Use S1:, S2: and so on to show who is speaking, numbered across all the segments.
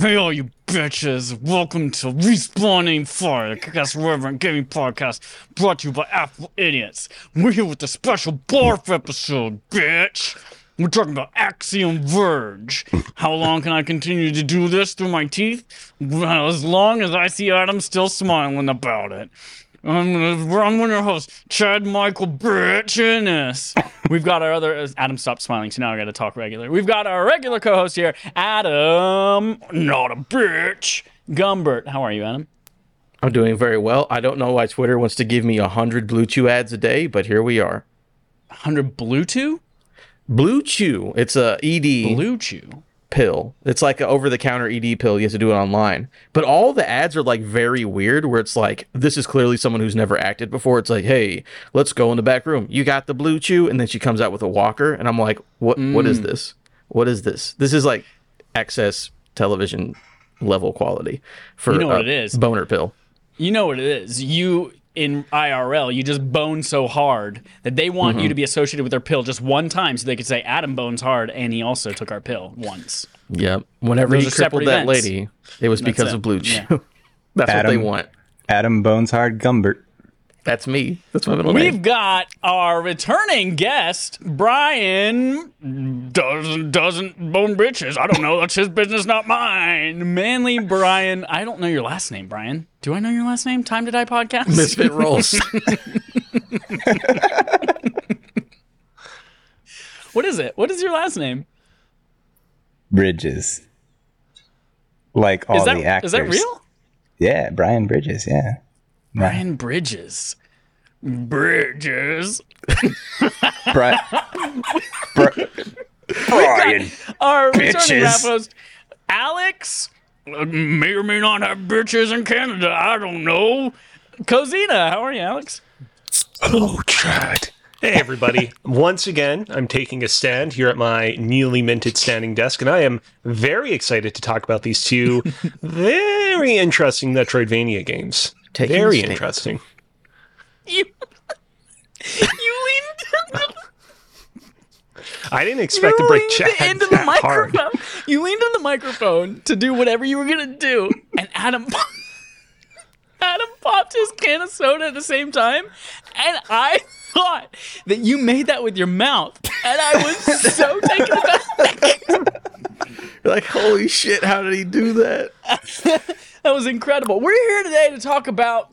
S1: Hey, all you bitches! Welcome to Respawn and Fire, the Kick-Ass Reverend Gaming Podcast, brought to you by Apple Idiots. We're here with a special barf episode, bitch. We're talking about Axiom Verge. How long can I continue to do this through my teeth? Well, as long as I see Adam still smiling about it. I'm, gonna, I'm your host, Chad Michael Bitch Innes. We've got our other uh, Adam. Stop smiling. So now I got to talk regular. We've got our regular co-host here, Adam. Not a bitch. Gumbert. How are you, Adam?
S2: I'm doing very well. I don't know why Twitter wants to give me a hundred Blue Chew ads a day, but here we are.
S1: Hundred Blue Chew.
S2: Blue Chew. It's a ED
S1: Blue Chew.
S2: Pill. It's like an over-the-counter ED pill. You have to do it online. But all the ads are like very weird. Where it's like this is clearly someone who's never acted before. It's like, hey, let's go in the back room. You got the Blue Chew, and then she comes out with a walker, and I'm like, what? What is mm. this? What is this? This is like excess television level quality for
S1: You know what
S2: a
S1: it is.
S2: boner pill.
S1: You know what it is. You in IRL, you just bone so hard that they want
S2: Mm-hmm.
S1: you to be associated with their pill just one time, so they could say Adam bones hard, and he also took our pill once.
S2: Yep. Whenever
S1: Those
S2: he
S1: are
S2: crippled that
S1: events.
S2: lady, it was because
S1: it.
S2: of Blue Chew.
S1: Yeah.
S2: That's what they want.
S3: Adam Bones Hard Gumbert.
S2: That's me. That's my middle
S1: We've
S2: name.
S1: got our returning guest, Brian. Doesn't doesn't bone bitches. I don't know. That's his business, not mine. Manly Brian. I don't know your last name, Brian. Do I know your last name? Time to Die podcast.
S2: Misfit rolls.
S1: What is it? What is your last name?
S3: Bridges. Like all
S1: Is that
S3: the actors.
S1: is that real?
S3: Yeah, Brian Bridges. Yeah.
S1: Brian Bridges. Bridges.
S3: Bri- Bri- Brian.
S1: Our returning
S3: Bitches.
S1: rap host, Alex. May or may not have bitches in Canada. I don't know. Kozina, how are you, Alex?
S4: Oh, Chad. Hey, everybody. Once again, I'm taking a stand here at my newly minted standing desk, and I am very excited to talk about these two very interesting Metroidvania games.
S2: Taking
S4: very
S2: stand.
S4: interesting.
S1: You, you leaned.
S4: I didn't expect
S1: you
S4: to break
S1: leaned
S4: Chad
S1: into the
S4: that hard.
S1: microphone. You leaned on the microphone to do whatever you were gonna do, and Adam, Adam popped his can of soda at the same time, and I thought that you made that with your mouth, and I was so taken aback.
S2: like, holy shit, how did he do that?
S1: That was incredible. We're here today to talk about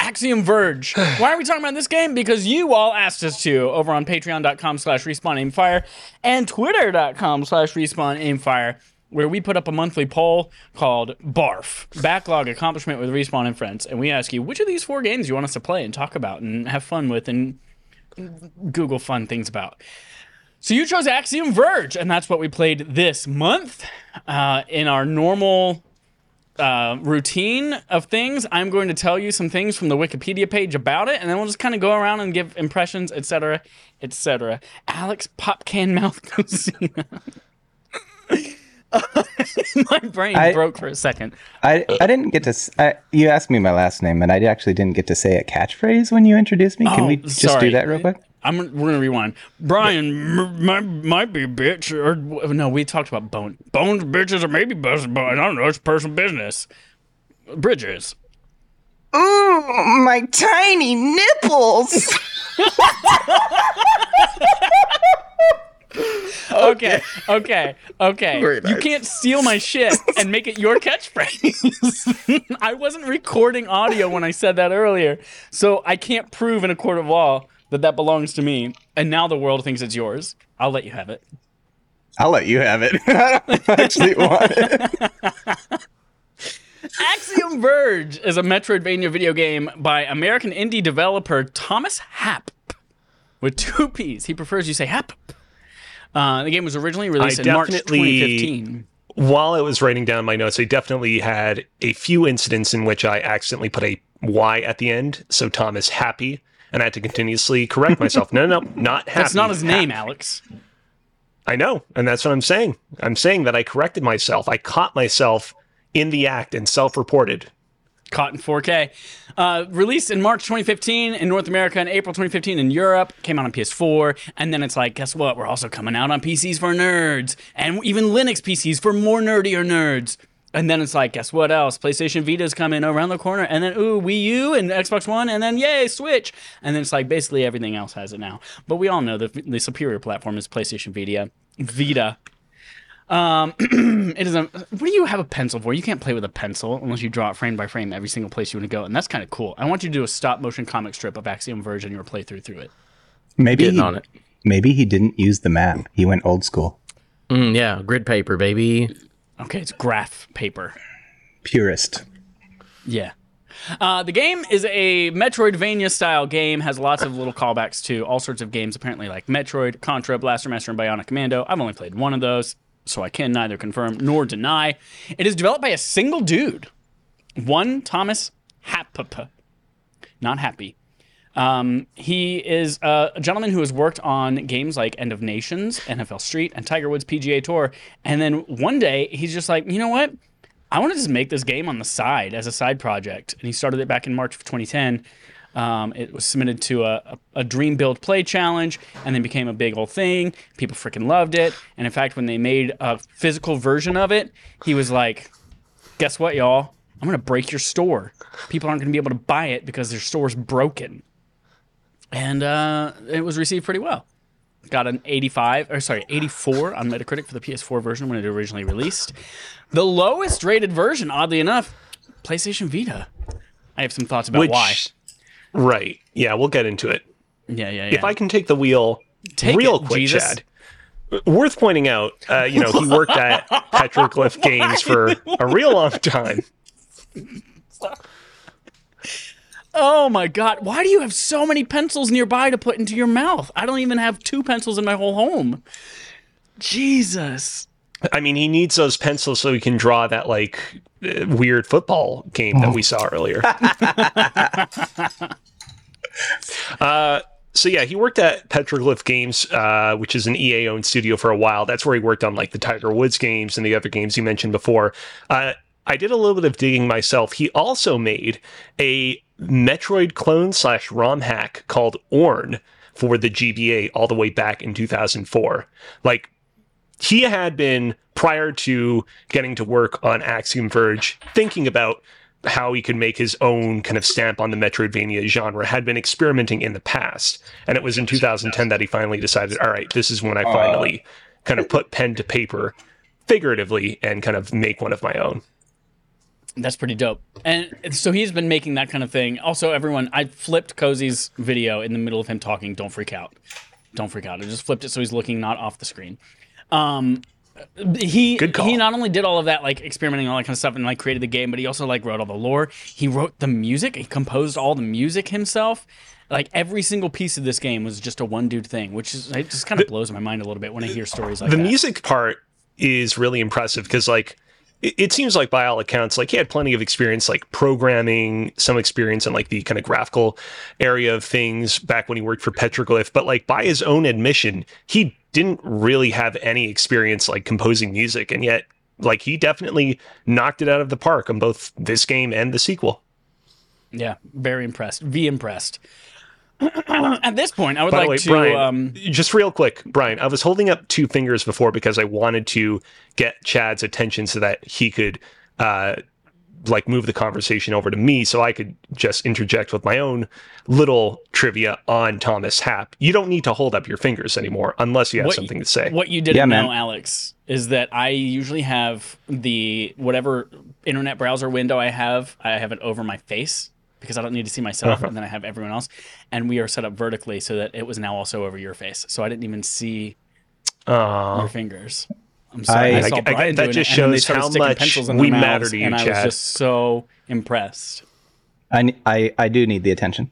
S1: Axiom Verge. Why are we talking about this game? Because you all asked us to over on patreon.com slash respawn aimfire and twitter.com slash respawn aimfire, where we put up a monthly poll called BARF, Backlog Accomplishment with Respawn and Friends. And we ask you, which of these four games you want us to play and talk about and have fun with and Google fun things about. So you chose Axiom Verge, and that's what we played this month. Uh, in our normal uh, routine of things, I'm going to tell you some things from the Wikipedia page about it, and then we'll just kind of go around and give impressions, etc., etc. Alex Popcan Mouth My brain
S3: I-
S1: broke for a second.
S3: I, I didn't get to. I you asked me my last name, and I actually didn't get to say a catchphrase when you introduced me. Can
S1: Oh,
S3: we just
S1: sorry.
S3: do that real quick?
S1: I'm we're gonna rewind. Brian m- might might be a bitch, or no, we talked about bone bones, bitches, or maybe bust but I don't know. It's personal business. Bridges.
S3: Ooh, my tiny nipples.
S1: Okay, okay, okay.
S2: Very
S1: You can't steal my shit and make it your catchphrase. I wasn't recording audio when I said that earlier, so I can't prove in a court of law that that belongs to me. And now the world thinks it's yours. I'll let you have it.
S3: I'll let you have it. I don't actually want it.
S1: Axiom Verge is a Metroidvania video game by American indie developer Thomas Happ with two P's. He prefers you say Happ. Uh, the game was originally released
S4: I
S1: in March 2015.
S4: While I was writing down my notes, I definitely had a few incidents in which I accidentally put a Y at the end, so Thomas happy, and I had to continuously correct myself. No, no, no, not happy.
S1: That's not his name. Alex.
S4: I know, and that's what I'm saying. I'm saying that I corrected myself. I caught myself in the act and self-reported.
S1: caught in 4K. Uh, released in March 2015 in North America and April 2015 in Europe. Came out on PS4. And then it's like, guess what? We're also coming out on PCs for nerds and even Linux PCs for more nerdier nerds. And then it's like, guess what else? PlayStation Vita's coming around the corner, and then ooh, Wii U and Xbox One, and then yay, Switch. And then it's like basically everything else has it now. But we all know that the superior platform is PlayStation Vita. Vita. Um, it is a. What do you have a pencil for? You can't play with a pencil unless you draw it frame by frame every single place you want to go, and that's kind of cool. I want you to do a stop motion comic strip of Axiom Verge and your playthrough through it.
S3: Maybe
S2: Getting
S3: he,
S2: on it.
S3: maybe he didn't use the map. He went old school.
S2: Mm, yeah, grid paper, baby.
S1: Okay, it's graph paper.
S3: Purist.
S1: Yeah. Uh, the game is a Metroidvania style game, has lots of little callbacks to all sorts of games, apparently like Metroid, Contra, Blaster Master, and Bionic Commando. I've only played one of those, so I can neither confirm nor deny. It is developed by a single dude, one Thomas Happapa. Not happy. Um, he is a gentleman who has worked on games like End of Nations, NFL Street, and Tiger Woods PGA Tour. And then one day he's just like, you know what? I want to just make this game on the side as a side project. And he started it back in March of 2010. Um, it was submitted to a, a, a Dream Build Play challenge and then became a big old thing. People freaking loved it. And in fact, when they made a physical version of it, he was like, guess what, y'all? I'm going to break your store. People aren't going to be able to buy it because their store's broken and uh, it was received pretty well. Got an 85 or sorry 84 on Metacritic for the PS4 version when it originally released. The lowest rated version, oddly enough, PlayStation Vita. I have some thoughts about
S4: Which,
S1: why.
S4: right? Yeah, we'll get into it.
S1: Yeah, yeah, yeah.
S4: If I can take the wheel
S1: Take
S4: real
S1: it,
S4: quick,
S1: Jesus.
S4: Chad. Worth pointing out, uh, you know, he worked at Petroglyph Games for a real long time.
S1: Oh my god, why do you have so many pencils nearby to put into your mouth? I don't even have two pencils in my whole home. Jesus.
S4: I mean, he needs those pencils so he can draw that like uh, weird football game that we saw earlier. uh, so yeah, he worked at Petroglyph Games, uh, which is an EA-owned studio for a while. That's where he worked on like the Tiger Woods games and the other games you mentioned before. Uh, I did a little bit of digging myself. He also made a Metroid clone slash ROM hack called Orn for the GBA all the way back in 2004. Like he had been prior to getting to work on Axiom Verge thinking about how he could make his own kind of stamp on the Metroidvania genre had been experimenting in the past and it was in 2010 that he finally decided all right this is when I uh, finally kind of put pen to paper figuratively and kind of make one of my own
S1: That's pretty dope. And so he's been making that kind of thing. Also, everyone, I flipped Cozy's video in the middle of him talking. Don't freak out. Don't freak out. I just flipped it so he's looking not off the screen. Um, he
S4: Good call.
S1: he not only did all of that like experimenting all that kind of stuff and like created the game, but he also like wrote all the lore. He wrote the music. He composed all the music himself. Like every single piece of this game was just a one dude thing, which is it just kind of blows my mind a little bit when I hear stories like
S4: the
S1: that.
S4: music part is really impressive because like it, seems like by all accounts like he had plenty of experience like programming some experience in like the kind of graphical area of things back when he worked for petroglyph but like by his own admission he didn't really have any experience like composing music and yet like he definitely knocked it out of the park on both this game and the sequel
S1: Yeah, very impressed. V impressed. At this point, I would
S4: By
S1: like
S4: way,
S1: to.
S4: Brian,
S1: um,
S4: just real quick, Brian, I was holding up two fingers before because I wanted to get Chad's attention so that he could uh like move the conversation over to me so I could just interject with my own little trivia on Thomas Happ. You don't need to hold up your fingers anymore unless you have
S1: What-
S4: something to say.
S1: What you didn't
S3: Yeah, man.
S1: know, Alex, is that I usually have the whatever internet browser window I have, I have it over my face because I don't need to see myself, and then I have everyone else. And we are set up vertically so that it was now also over your face, so I didn't even see
S4: Aw.
S1: your fingers. I'm sorry.
S3: I-
S1: I, saw
S4: I- I- that
S1: doing
S4: just
S1: it, and then they
S4: shows
S1: started
S4: how much
S1: pencils in
S4: we
S1: their
S4: matter to you,
S1: and I was just so impressed.
S3: I, I, I do need the attention.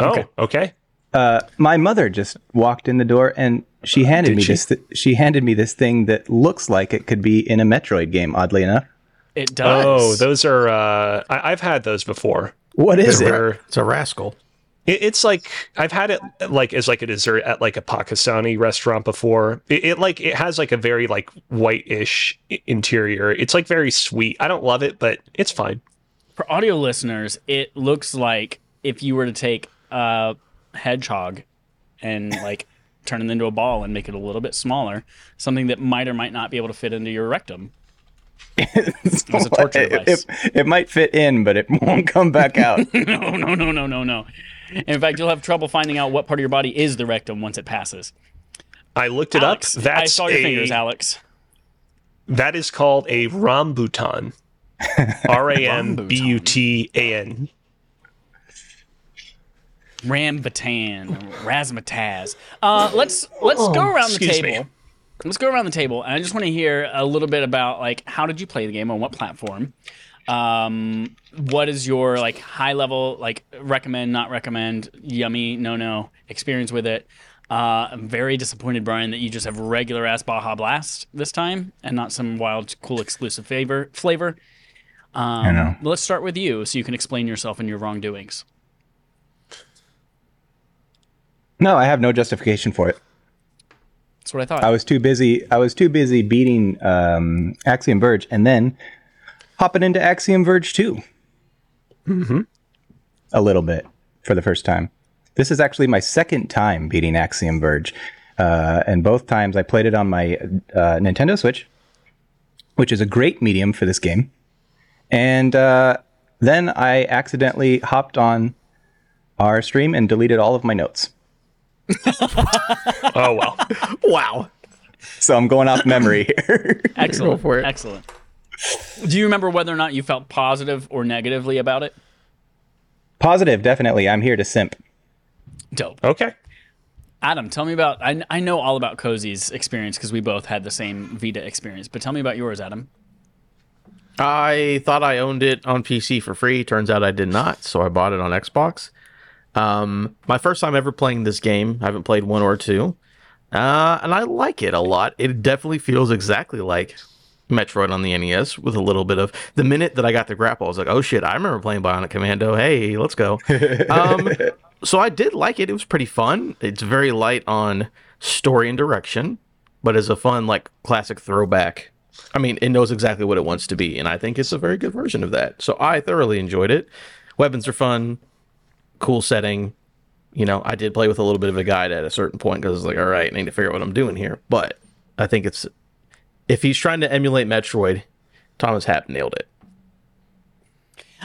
S4: Oh,
S1: Okay.
S4: okay.
S3: Uh, my mother just walked in the door and she handed
S4: Did
S3: me
S4: she?
S3: this. Th- she handed me this thing that looks like it could be in a Metroid game. Oddly enough,
S1: It does.
S4: Oh, those are uh I- I've had those before.
S3: What is it?
S4: They're-
S2: It's a rascal.
S4: It, it's like I've had it like as like a dessert at like a Pakistani restaurant before. It, it like it has like a very like whitish interior. It's like very sweet. I don't love it, but it's fine.
S1: For audio listeners, it looks like if you were to take a hedgehog and like turn it into a ball and make it a little bit smaller, something that might or might not be able to fit into your rectum.
S3: It's
S1: a torture
S3: it,
S1: device.
S3: it, it might fit in, but it won't come back out.
S1: no, no, no, no, no, no. In fact, you'll have trouble finding out what part of your body is the rectum once it passes.
S4: I looked it
S1: Alex,
S4: up. That's
S1: I saw your
S4: a,
S1: fingers, Alex.
S4: That is called a rambutan. R A M B U T A N.
S1: Rambutan, razzmatazz. Uh, let's let's go around the
S4: excuse
S1: table.
S4: me.
S1: Let's go around the table, and I just want to hear a little bit about like how did you play the game on what platform? Um, what is your like high level like recommend, not recommend, yummy, no no experience with it? Uh, I'm very disappointed, Brian, that you just have regular ass Baja Blast this time and not some wild, cool exclusive flavor. Flavor. Um,
S3: I know.
S1: Let's start with you, so you can explain yourself and your wrongdoings.
S3: No, I have no justification for it.
S1: That's what I thought.
S3: I was too busy. I was too busy beating um, Axiom Verge and then hopping into Axiom Verge 2 Mm-hmm. A little bit for the first time. This is actually my second time beating Axiom Verge, uh, and both times I played it on my uh, Nintendo Switch, which is a great medium for this game. And uh, then I accidentally hopped on our stream and deleted all of my notes.
S4: Oh well.
S2: Wow.
S3: So I'm going off memory here.
S1: Excellent.
S2: for it.
S1: Excellent. Do you remember whether or not you felt positive or negatively about it?
S3: Positive, definitely. I'm here to simp.
S1: Dope.
S4: Okay.
S1: Adam, tell me about. I, I know all about Cozy's experience because we both had the same Vita experience, but tell me about yours, Adam.
S2: I thought I owned it on PC for free. Turns out I did not, so I bought it on Xbox. Um, my first time ever playing this game. I haven't played one or two, uh, and I like it a lot. It definitely feels exactly like Metroid on the NES, with a little bit of the minute that I got the grapple, I was like, "Oh shit!" I remember playing Bionic Commando. Hey, let's go. Um, so I did like it. It was pretty fun. It's very light on story and direction, but is a fun like classic throwback. I mean, it knows exactly what it wants to be, and I think it's a very good version of that. So I thoroughly enjoyed it. Weapons are fun, cool setting. You know, I did play with a little bit of a guide at a certain point because I was like, all right, I need to figure out what I'm doing here. But I think it's if he's trying to emulate Metroid, Thomas Happ nailed it.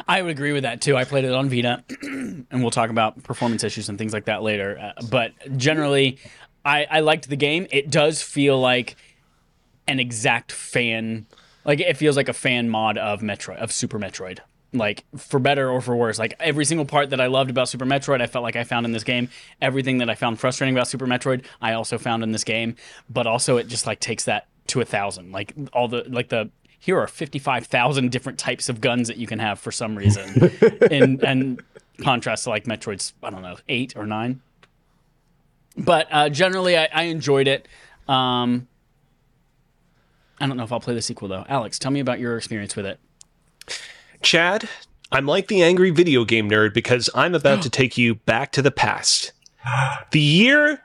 S1: I would agree with that too. I played it on Vita, and we'll talk about performance issues and things like that later. Uh, but generally, I, I liked the game. It does feel like an exact fan, like it feels like a fan mod of Metroid, of Super Metroid. Like for better or for worse, like every single part that I loved about Super Metroid, I felt like I found in this game. Everything that I found frustrating about Super Metroid, I also found in this game. But also, it just like takes that to a thousand. Like all the like the here are 55,000 different types of guns that you can have for some reason. in and contrast to like Metroid's, I don't know, eight or nine. But uh, generally, I, I enjoyed it. Um, I don't know if I'll play the sequel though. Alex, tell me about your experience with it.
S4: Chad, I'm like the angry video game nerd because I'm about to take you back to the past. The year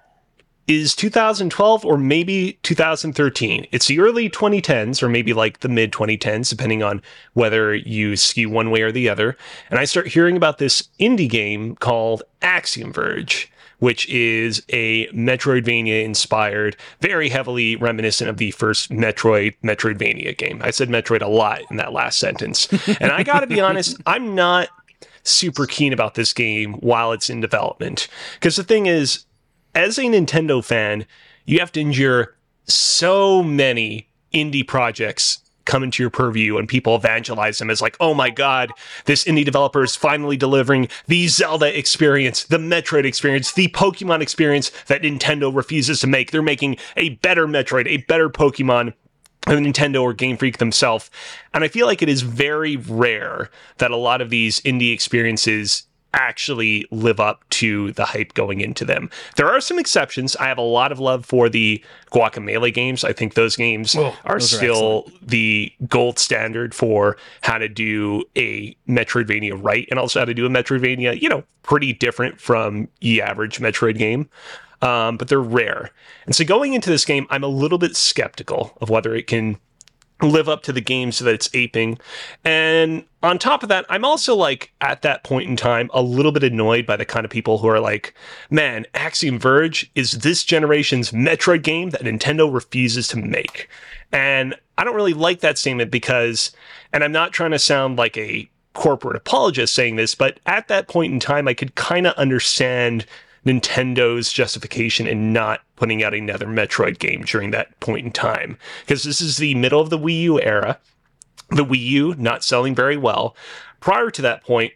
S4: is 2012 or maybe 2013. It's the early 2010s or maybe like the mid 2010s, depending on whether you skew one way or the other. And I start hearing about this indie game called Axiom Verge, which is a Metroidvania inspired, very heavily reminiscent of the first Metroid Metroidvania game. I said Metroid a lot in that last sentence. And I gotta be honest, I'm not super keen about this game while it's in development. Because the thing is, as a Nintendo fan, you have to endure so many indie projects come into your purview and people evangelize them as like, oh my god, this indie developer is finally delivering the Zelda experience, the Metroid experience, the Pokemon experience that Nintendo refuses to make. They're making a better Metroid, a better Pokemon than Nintendo or Game Freak themselves. And I feel like it is very rare that a lot of these indie experiences actually live up to the hype going into them. There are some exceptions. I have a lot of love for the Guacamelee games. I think those games are
S1: those are
S4: still the gold standard for how to do a Metroidvania right and also how to do a Metroidvania, you know, pretty different from the average Metroid game. Um, but they're rare. And so going into this game, I'm a little bit skeptical of whether it can live up to the game so that it's aping. And on top of that, I'm also like at that point in time a little bit annoyed by the kind of people who are like, man, Axiom Verge is this generation's Metroid game that Nintendo refuses to make. And I don't really like that statement because, and I'm not trying to sound like a corporate apologist saying this, but at that point in time, I could kind of understand Nintendo's justification in not putting out another Metroid game during that point in time. Because this is the middle of the Wii U era, the Wii U not selling very well. Prior to that point,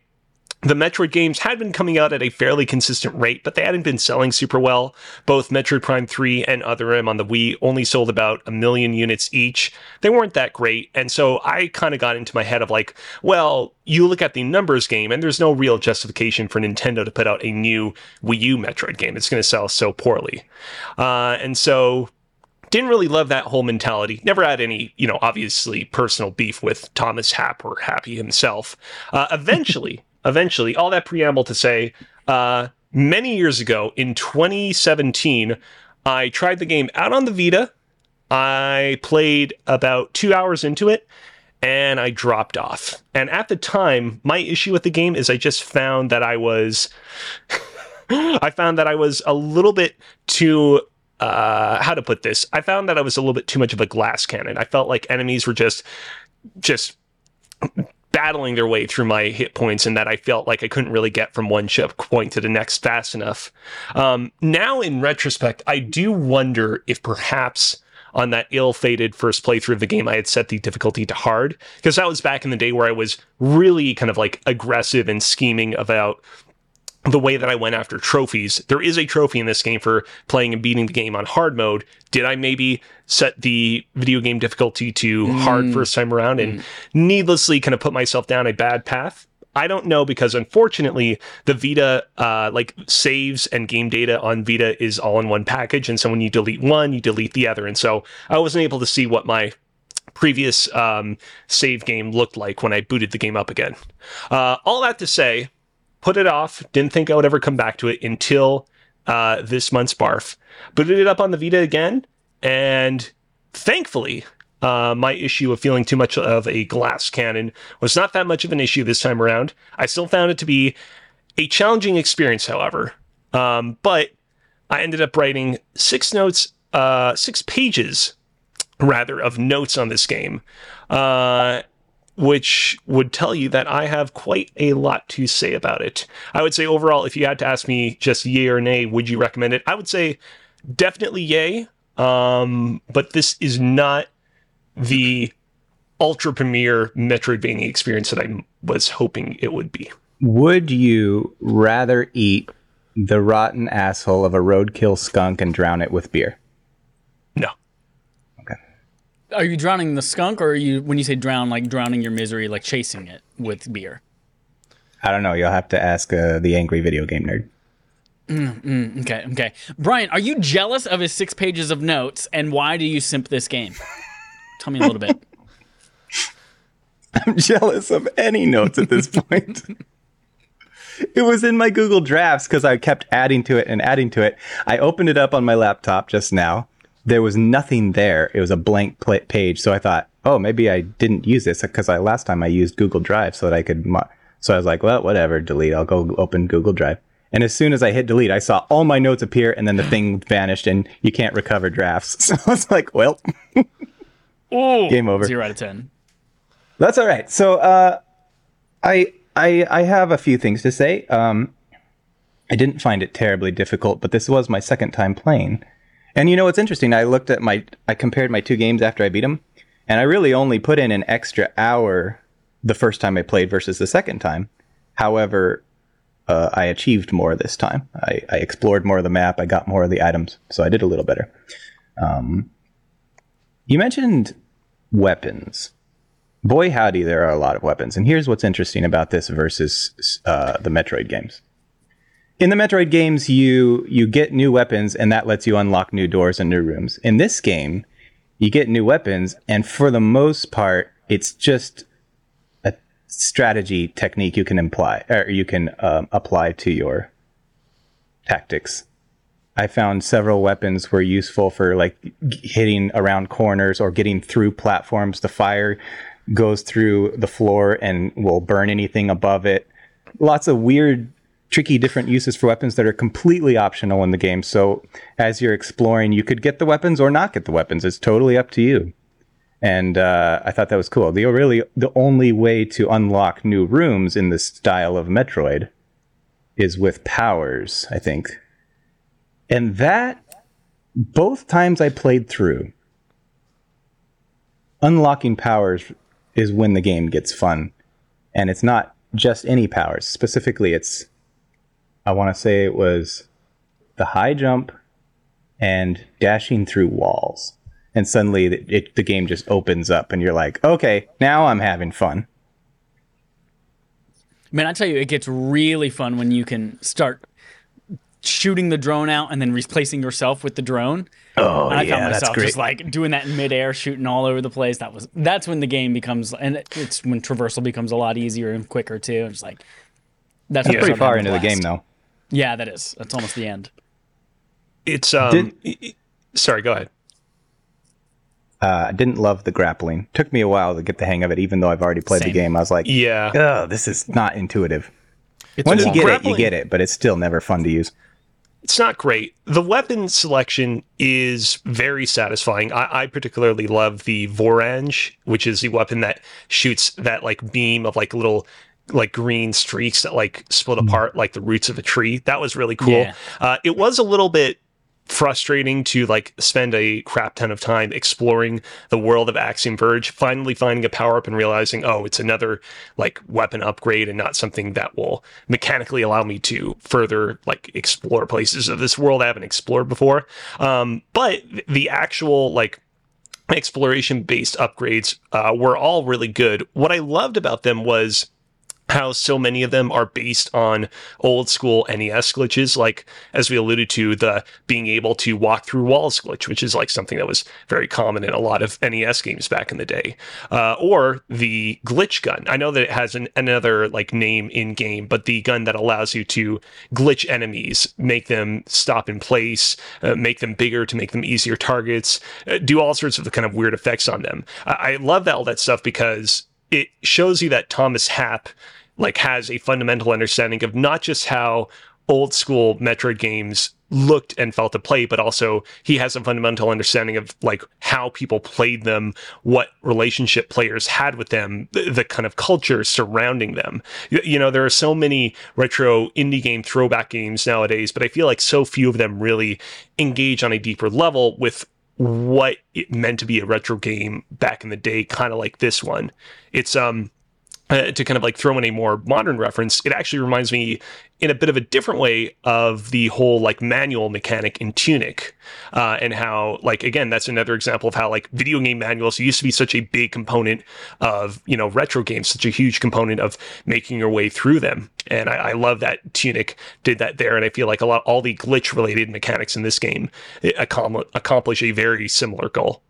S4: the Metroid games had been coming out at a fairly consistent rate, but they hadn't been selling super well. Both Metroid Prime 3 and Other M on the Wii only sold about a million units each. They weren't that great. And so I kind of got into my head of like, well, you look at the numbers game, and there's no real justification for Nintendo to put out a new Wii U Metroid game. It's going to sell so poorly. Uh, and so didn't really love that whole mentality. Never had any, you know, obviously personal beef with Thomas Happ or Happy himself. Uh, eventually, eventually, all that preamble to say, uh, many years ago in 2017, I tried the game out on the Vita. I played about two hours into it and I dropped off. And at the time, my issue with the game is I just found that I was. I found that I was a little bit too uh, how to put this. I found that I was a little bit too much of a glass cannon. I felt like enemies were just just battling their way through my hit points and that I felt like I couldn't really get from one chip point to the next fast enough. Um, now, in retrospect, I do wonder if perhaps on that ill-fated first playthrough of the game, I had set the difficulty to hard because that was back in the day where I was really kind of like aggressive and scheming about the way that I went after trophies. There is a trophy in this game for playing and beating the game on hard mode. Did I maybe set the video game difficulty to mm. hard first time around and mm. needlessly kind of put myself down a bad path? I don't know because unfortunately the Vita uh, like saves and game data on Vita is all in one package, and so when you delete one, you delete the other, and so I wasn't able to see what my previous um, save game looked like when I booted the game up again. Uh, all that to say, put it off. Didn't think I would ever come back to it until uh, this month's barf. Booted it up on the Vita again, and thankfully, uh, my issue of feeling too much of a glass cannon was not that much of an issue this time around. I still found it to be a challenging experience, however. Um, but I ended up writing six notes, uh, six pages, rather, of notes on this game. Uh, which would tell you that I have quite a lot to say about it. I would say overall, if you had to ask me just yay or nay, would you recommend it? I would say definitely yay. Um, but this is not the ultra premier Metroidvania experience that I was hoping it would be.
S3: Would you rather eat the rotten asshole of a roadkill skunk and drown it with beer?
S4: No.
S1: Are you drowning the skunk, or are you when you say drown, like drowning your misery, like chasing it with beer?
S3: I don't know. You'll have to ask uh, the angry video game nerd.
S1: Mm, mm, okay, okay. Brian, are you jealous of his six pages of notes, and why do you simp this game? Tell me a little bit.
S3: I'm jealous of any notes at this point. it was in my Google Drafts because I kept adding to it and adding to it. I opened it up on my laptop just now there was nothing there. It was a blank page. So I thought, oh, maybe I didn't use this because I last time I used Google Drive so that I could. Mo- so I was like, well, whatever, delete. I'll go open Google Drive. And as soon as I hit delete, I saw all my notes appear, and then the thing vanished, and you can't recover drafts. So I was like, well,
S1: Ooh,
S3: game over.
S1: Zero out of ten.
S3: That's all right. So uh, I I I have a few things to say. Um, I didn't find it terribly difficult, but this was my second time playing. And you know what's interesting? I looked at my, I compared my two games after I beat them, and I really only put in an extra hour the first time I played versus the second time. However, uh, I achieved more this time. I, I, explored more of the map. I got more of the items, so I did a little better. Um, you mentioned weapons. Boy, howdy, there are a lot of weapons. And here's what's interesting about this versus uh, the Metroid games in the Metroid games, you you get new weapons, and that lets you unlock new doors and new rooms. In this game, you get new weapons, and for the most part, it's just a strategy technique you can imply or you can um, apply to your tactics. I found several weapons were useful for like hitting around corners or getting through platforms. The fire goes through the floor and will burn anything above it. Lots of weird, tricky, different uses for weapons that are completely optional in the game. So as you're exploring, you could get the weapons or not get the weapons. It's totally up to you. And uh, I thought that was cool. The really the only way to unlock new rooms in the style of Metroid is with powers. I think and that, both times I played through, unlocking powers is when the game gets fun. And it's not just any powers. Specifically, it's, I want to say it was the high jump and dashing through walls. And suddenly it, it, the game just opens up, and you're like, okay, now I'm having fun.
S1: Man, I tell you, it gets really fun when you can start shooting the drone out and then replacing yourself with the drone.
S3: Oh,
S1: and I
S3: yeah,
S1: found
S3: that's
S1: myself just like doing that in midair, shooting all over the place. That was that's when the game becomes, and it's when traversal becomes a lot easier and quicker too. It's like that's
S3: Pretty far into the game, though.
S1: Yeah, that is. That's almost the end.
S4: It's um.
S3: Did-
S4: i- i- sorry, go ahead.
S3: Uh, I didn't love the grappling. Took me a while to get the hang of it, even though I've already played
S1: Same.
S3: the game. I was like,
S4: Yeah.
S3: oh, this is not intuitive.
S2: It's
S3: Once you get it, you get it, but it's still never fun to use.
S4: it's not great. The weapon selection is very satisfying. I, I particularly love the Voranj, which is the weapon that shoots that like beam of like little like green streaks that like split apart like the roots of a tree. That was really cool.
S1: Yeah.
S4: Uh, it was a little bit frustrating to like spend a crap ton of time exploring the world of Axiom Verge, finally finding a power up and realizing, oh, it's another like weapon upgrade and not something that will mechanically allow me to further like explore places of this world I haven't explored before. Um, but the actual like exploration based upgrades uh, were all really good. What I loved about them was how so many of them are based on old school NES glitches, like as we alluded to, the being able to walk through walls glitch, which is like something that was very common in a lot of NES games back in the day, uh, or the glitch gun. I know that it has an, another like name in game, but the gun that allows you to glitch enemies, make them stop in place, uh, make them bigger to make them easier targets, uh, do all sorts of kind of weird effects on them. I, I love that all that stuff because it shows you that Thomas Happ like has a fundamental understanding of not just how old school Metroid games looked and felt to play, but also he has a fundamental understanding of like how people played them, what relationship players had with them, the, the kind of culture surrounding them. You, you know, there are so many retro indie game throwback games nowadays, but I feel like so few of them really engage on a deeper level with what it meant to be a retro game back in the day, kind of like this one. It's um uh, to kind of like throw in a more modern reference, it actually reminds me in a bit of a different way of the whole like manual mechanic in Tunic, uh, and how like again that's another example of how like video game manuals used to be such a big component of you know retro games, such a huge component of making your way through them. And I, I love that Tunic did that there, and I feel like a lot all the glitch related mechanics in this game accom- accomplish a very similar goal.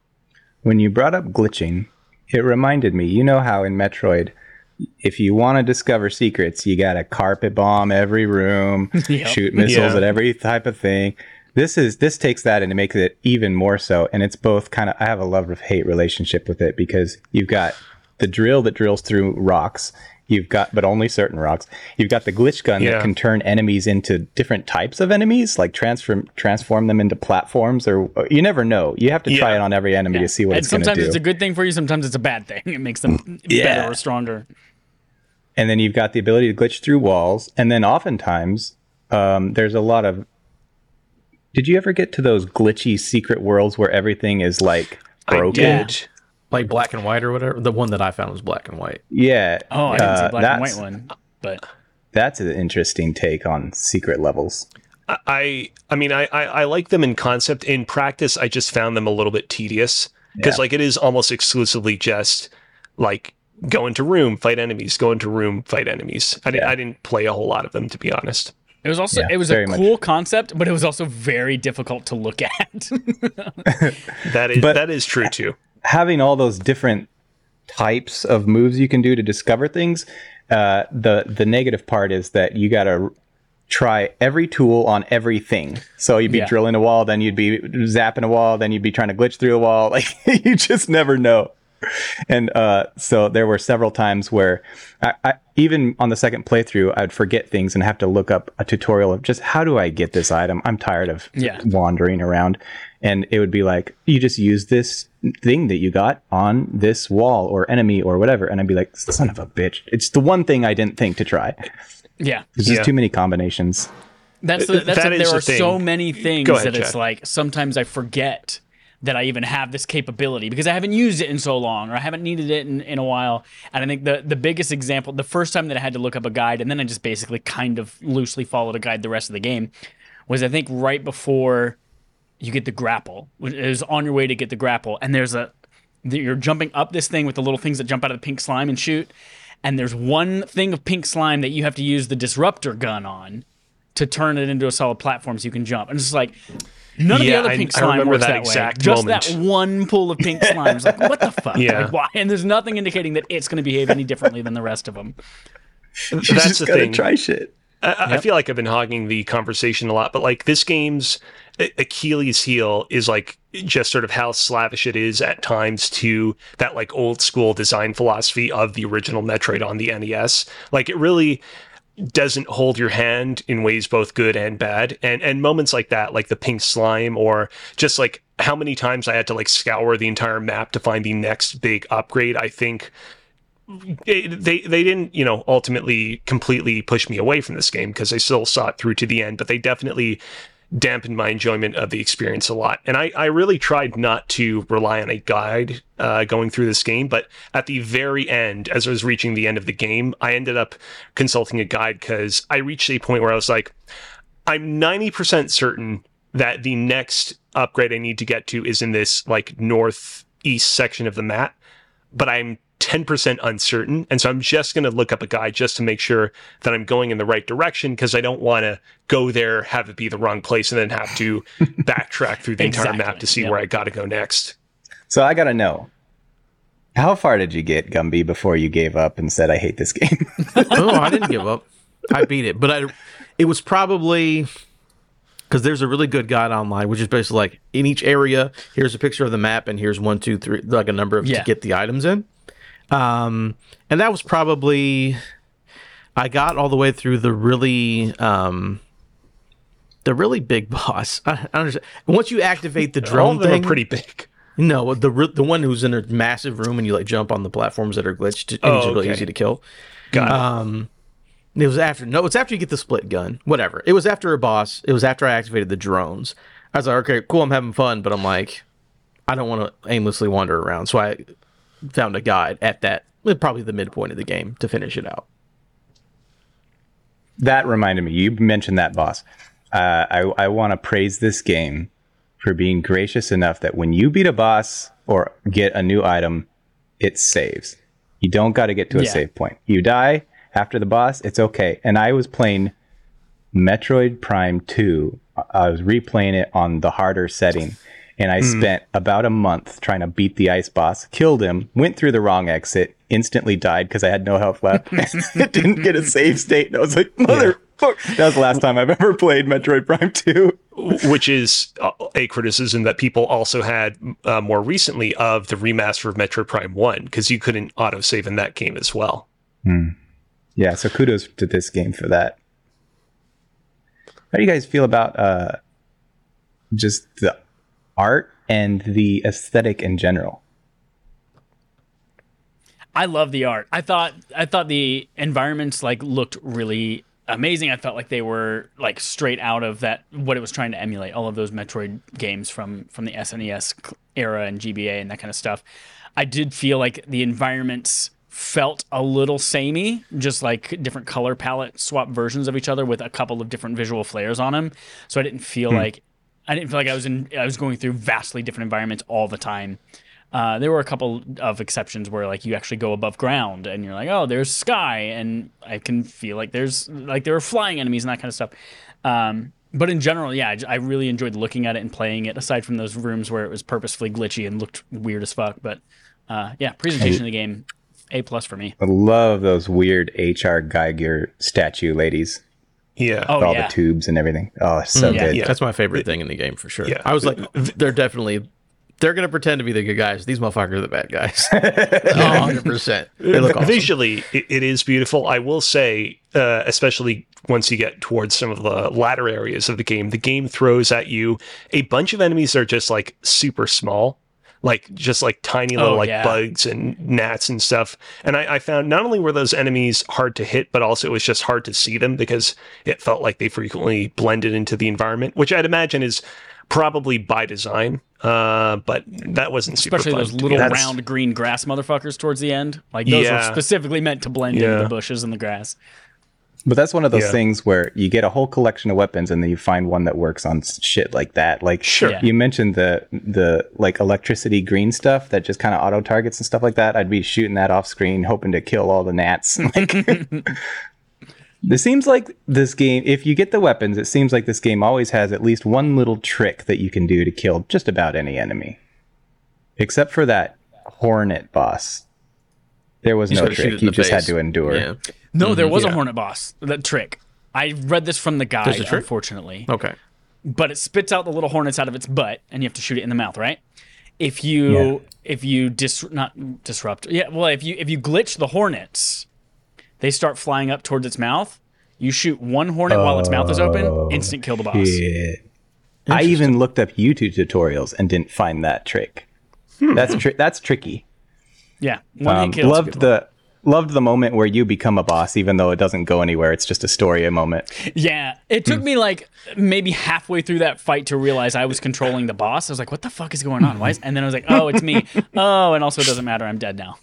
S3: When you brought up glitching, it reminded me, you know how in Metroid, if you want to discover secrets, you got to carpet bomb every room,
S1: Yep.
S3: shoot missiles
S4: Yeah.
S3: at every type of thing. This is this takes that and it makes it even more so. And it's both kind of I have a love of hate relationship with it because you've got the drill that drills through rocks. You've got, but only certain rocks. You've got the glitch gun
S4: Yeah.
S3: that can turn enemies into different types of enemies, like transform transform them into platforms. Or you never know. You have to try it on every enemy to see what
S1: and
S3: it's going to
S1: sometimes it's a good thing for you. Sometimes it's a bad thing. It makes them
S3: Yeah.
S1: better or stronger.
S3: And then you've got the ability to glitch through walls and then oftentimes um, there's a lot of did you ever get to those glitchy secret worlds where everything is like broken
S4: I did.
S2: like black and white or whatever. The one that I found was black and white.
S3: yeah
S1: Oh, I didn't see
S3: uh,
S1: the black and
S3: that's-
S1: white one, but
S3: that's an interesting take on secret levels
S4: I I mean I, I I like them in concept. In practice, I just found them a little bit tedious because
S3: Yeah.
S4: like it is almost exclusively just like go into room, fight enemies, go into room, fight enemies. I, didn't I didn't play a whole lot of them to be honest.
S1: it was also
S3: Yeah,
S1: it was a
S3: very much.
S1: cool concept, but it was also very difficult to look at.
S4: That is
S3: But-
S4: that is true too.
S3: having all those different types of moves you can do to discover things uh, the the negative part is that you got to try every tool on everything. So you'd be
S1: Yeah.
S3: drilling a wall, then you'd be zapping a wall, then you'd be trying to glitch through a wall. Like you just never know. And uh, so there were several times where I, I, even on the second playthrough, I'd forget things and have to look up a tutorial of just how do I get this item. I'm tired of
S1: Yeah.
S3: wandering around. And it would be like, you just use this thing that you got on this wall or enemy or whatever. And I'd be like, son of a bitch. It's the one thing I didn't think to try.
S1: Yeah.
S3: There's just too many combinations.
S1: That's the, that's
S4: That
S1: the-
S4: is
S1: there
S4: the
S1: are so many things
S4: ahead,
S1: that it's
S4: Chad.
S1: like sometimes I forget that I even have this capability because I haven't used it in so long or I haven't needed it in, in a while. And I think the the biggest example, the first time that I had to look up a guide and then I just basically kind of loosely followed a guide the rest of the game was I think right before you get the grapple. It was on your way to get the grapple and there's a you're jumping up this thing with the little things that jump out of the pink slime and shoot. And there's one thing of pink slime that you have to use the disruptor gun on to turn it into a solid platform so you can jump. And it's just like none of the other pink
S4: I
S1: slime
S4: remember
S1: works
S4: that
S1: that,
S4: exact
S1: way. Just that one pool of pink slime. It's like what the fuck?
S4: Yeah.
S1: Like, why? And there's nothing indicating that it's going to behave any differently than the rest of them.
S3: You
S4: That's
S3: just
S4: the thing.
S3: try shit.
S4: I, I feel like I've been hogging the conversation a lot, but like this game's Achilles heel is like just sort of how slavish it is at times to that like old school design philosophy of the original Metroid on the NES. Like it really doesn't hold your hand in ways both good and bad. And and moments like that, like the pink slime or just like how many times I had to like scour the entire map to find the next big upgrade, I think it- they they didn't you know ultimately completely push me away from this game because I still saw it through to the end, but they definitely dampened my enjoyment of the experience a lot. And I I really tried not to rely on a guide uh, going through this game, but at the very end, as I was reaching the end of the game, I ended up consulting a guide because I reached a point where I was like, I'm ninety percent certain that the next upgrade I need to get to is in this like northeast section of the map, but I'm 10% uncertain. And so I'm just going to look up a guide just to make sure that I'm going in the right direction because I don't want to go there, have it be the wrong place, and then have to backtrack through the entire map to see
S1: yep.
S4: where I got to go next.
S3: So I gotta know. How far did you get, Gumby, before you gave up and said, I hate this game?
S2: oh, I didn't give up. I beat it, but I it was probably because there's a really good guide online, which is basically like in each area, here's a picture of the map, and here's one, two, three, like a number of
S1: Yeah.
S2: to get the items in. Um, and that was probably I got all the way through the really um the really big boss. I, I understand. Once you activate the drone thing,
S4: pretty big.
S2: no, the the one who's in a massive room and you like jump on the platforms that are glitched and
S4: Oh,
S2: it's really
S4: okay.
S2: easy to kill.
S4: Got it.
S2: Um, it was after. No, it's after you get the split gun. Whatever. It was after a boss. It was after I activated the drones. I was like, okay, cool. I'm having fun, but I'm like, I don't want to aimlessly wander around. So I found a guide at that, probably the midpoint of the game to finish it out.
S3: that reminded me. You mentioned that boss. Uh, I, I want to praise this game for being gracious enough that when you beat a boss or get a new item, it saves. You don't got to get to a
S1: Yeah.
S3: save point. You die after the boss, it's okay. And I was playing Metroid Prime 2. I was replaying it on the harder setting. And I spent about a month trying to beat the ice boss, killed him, went through the wrong exit, instantly died because I had no health left. Didn't get a save state. And I was like, mother. That was the last time I've ever played Metroid Prime 2.
S4: which is a criticism that people also had uh, more recently of the remaster of Metroid Prime 1 because you couldn't autosave in that game as well.
S3: Yeah, so kudos to this game for that. How do you guys feel about uh, just the art and the aesthetic in general?
S1: I love the art. I thought I thought the environments like looked really amazing. I felt like they were like straight out of that what it was trying to emulate. All of those Metroid games from from the SNES era and GBA and that kind of stuff. I did feel like the environments felt a little samey, just like different color palette swap versions of each other with a couple of different visual flares on them. So I didn't feel hmm. like I didn't feel like I was in I was going through vastly different environments all the time. Uh, there were a couple of exceptions where like you actually go above ground and you're like, oh, there's sky, and I can feel like there's like there are flying enemies and that kind of stuff. Um, but in general, yeah, I really enjoyed looking at it and playing it. Aside from those rooms where it was purposefully glitchy and looked weird as fuck, but uh, yeah, presentation of the game, a plus for me.
S3: I love those weird H.R. Giger statue ladies.
S4: Yeah.
S1: Oh
S3: all
S1: yeah.
S3: the tubes and everything. Oh, it's so
S1: yeah.
S3: good.
S4: Yeah.
S2: That's my favorite thing in the game for sure.
S4: Yeah.
S2: I was like, they're definitely they're gonna pretend to be the good guys. These motherfuckers are the bad guys. hundred percent. They look awesome.
S4: Visually, it, it is beautiful. I will say, uh, especially once you get towards some of the latter areas of the game, the game throws at you a bunch of enemies that are just like super small. Like just like tiny little
S1: Oh,
S4: like
S1: yeah.
S4: bugs and gnats and stuff. And I, I found not only were those enemies hard to hit, but also it was just hard to see them because it felt like they frequently blended into the environment, which I'd imagine is probably by design. Uh, but that wasn't super
S1: Especially
S4: fun
S1: those little round green grass motherfuckers towards the end. Like those
S4: Yeah.
S1: were specifically meant to blend into the bushes and the grass.
S3: But that's one of those
S4: Yeah.
S3: things where you get a whole collection of weapons and then you find one that works on shit like that. Like
S4: Sure.
S1: Yeah.
S3: you mentioned the the like electricity green stuff that just kind of auto targets and stuff like that. I'd be shooting that off screen, hoping to kill all the gnats. Like, it seems like this game. If you get the weapons, it seems like this game always has at least one little trick that you can do to kill just about any enemy, except for that hornet boss. There was no
S2: gotta shoot it
S3: trick. You
S2: the
S3: just had to endure.
S2: Yeah.
S1: No, there was a hornet boss. That trick. I read this from the guide,
S2: There's
S1: unfortunately.
S2: Okay.
S1: But it spits out the little hornets out of its butt, and you have to shoot it in the mouth, right? If you if you dis not disrupt, yeah, well, if you if you glitch the hornets, they start flying up towards its mouth. You shoot one hornet while its mouth is open, oh, instant kill the boss.
S3: Yeah. I even looked up YouTube tutorials and didn't find that trick. Hmm. That's tri- that's tricky.
S1: Yeah, one
S3: Um,
S1: hit
S3: loved the loved the moment where you become a boss, even though it doesn't go anywhere. It's just a story a moment.
S1: Yeah, it
S3: Hmm.
S1: took me like maybe halfway through that fight to realize I was controlling the boss. I was like, "What the fuck is going on?" Why? Is-? And then I was like, "Oh, it's me." Oh, and also it doesn't matter. I'm dead now.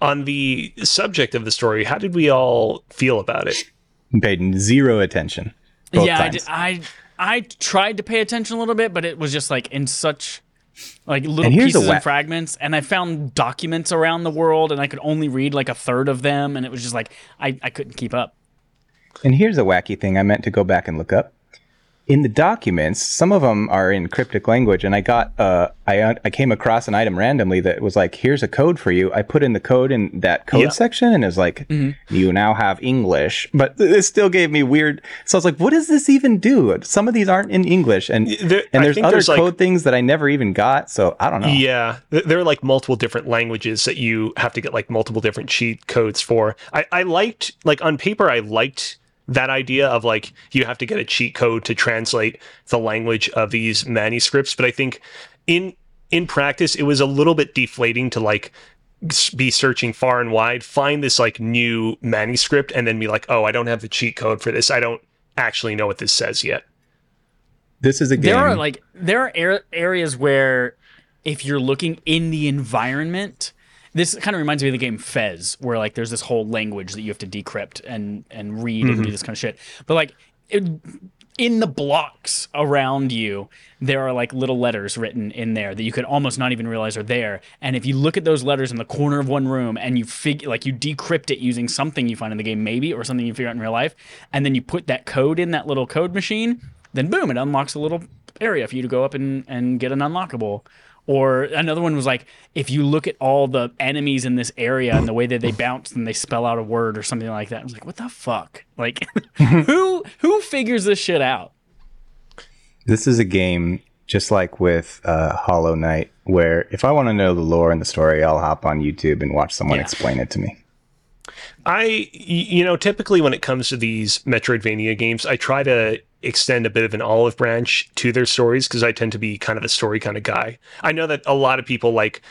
S4: on the subject of the story, how did we all feel about it?
S3: Paid zero attention. Both
S1: yeah, I, did, I I tried to pay attention a little bit, but it was just like in such like little pieces and fragments, and I found documents around the world, and I could only read like a third of them, and it was just like I, I couldn't keep up.
S3: And here's a wacky thing I meant to go back and look up. In the documents, some of them are in cryptic language, and I got uh, I I came across an item randomly that was like, "Here's a code for you." I put in the code in that code
S4: Yeah.
S3: section, and it was like, "You now have English," but it still gave me weird. So I was like, "What does this even do?" Some of these aren't in English, and
S4: There-
S3: and there's other
S4: there's, like-
S3: code things that I never even got. So I don't know.
S4: Yeah, there are like multiple different languages that you have to get like multiple different cheat codes for. I, I liked, like on paper, I liked that idea of like you have to get a cheat code to translate the language of these manuscripts, but I think in in practice it was a little bit deflating to like be searching far and wide, find this like new manuscript, and then be like, oh, I don't have the cheat code for this. I don't actually know what this says yet.
S3: This is a game.
S1: There are like there are areas where if you're looking in the environment, this kind of reminds me of the game Fez, where like there's this whole language that you have to decrypt and and read and do mm-hmm. this kind of shit. But like it, in the blocks around you, there are like little letters written in there that you could almost not even realize are there. And if you look at those letters in the corner of one room and you figure like you decrypt it using something you find in the game maybe or something you figure out in real life, and then you put that code in that little code machine, then boom, it unlocks a little area for you to go up and, and get an unlockable. Or another one was like, if you look at all the enemies in this area and the way that they bounce and they spell out a word or something like that, I was like, what the fuck? Like, who who figures this shit out?
S3: This is a game just like with uh, Hollow Knight, where if I want to know the lore and the story, I'll hop on YouTube and watch someone
S1: Yeah.
S3: explain it to me.
S4: I, you know, typically when it comes to these Metroidvania games, I try to extend a bit of an olive branch to their stories because I tend to be kind of a story kind of guy. I know that a lot of people like,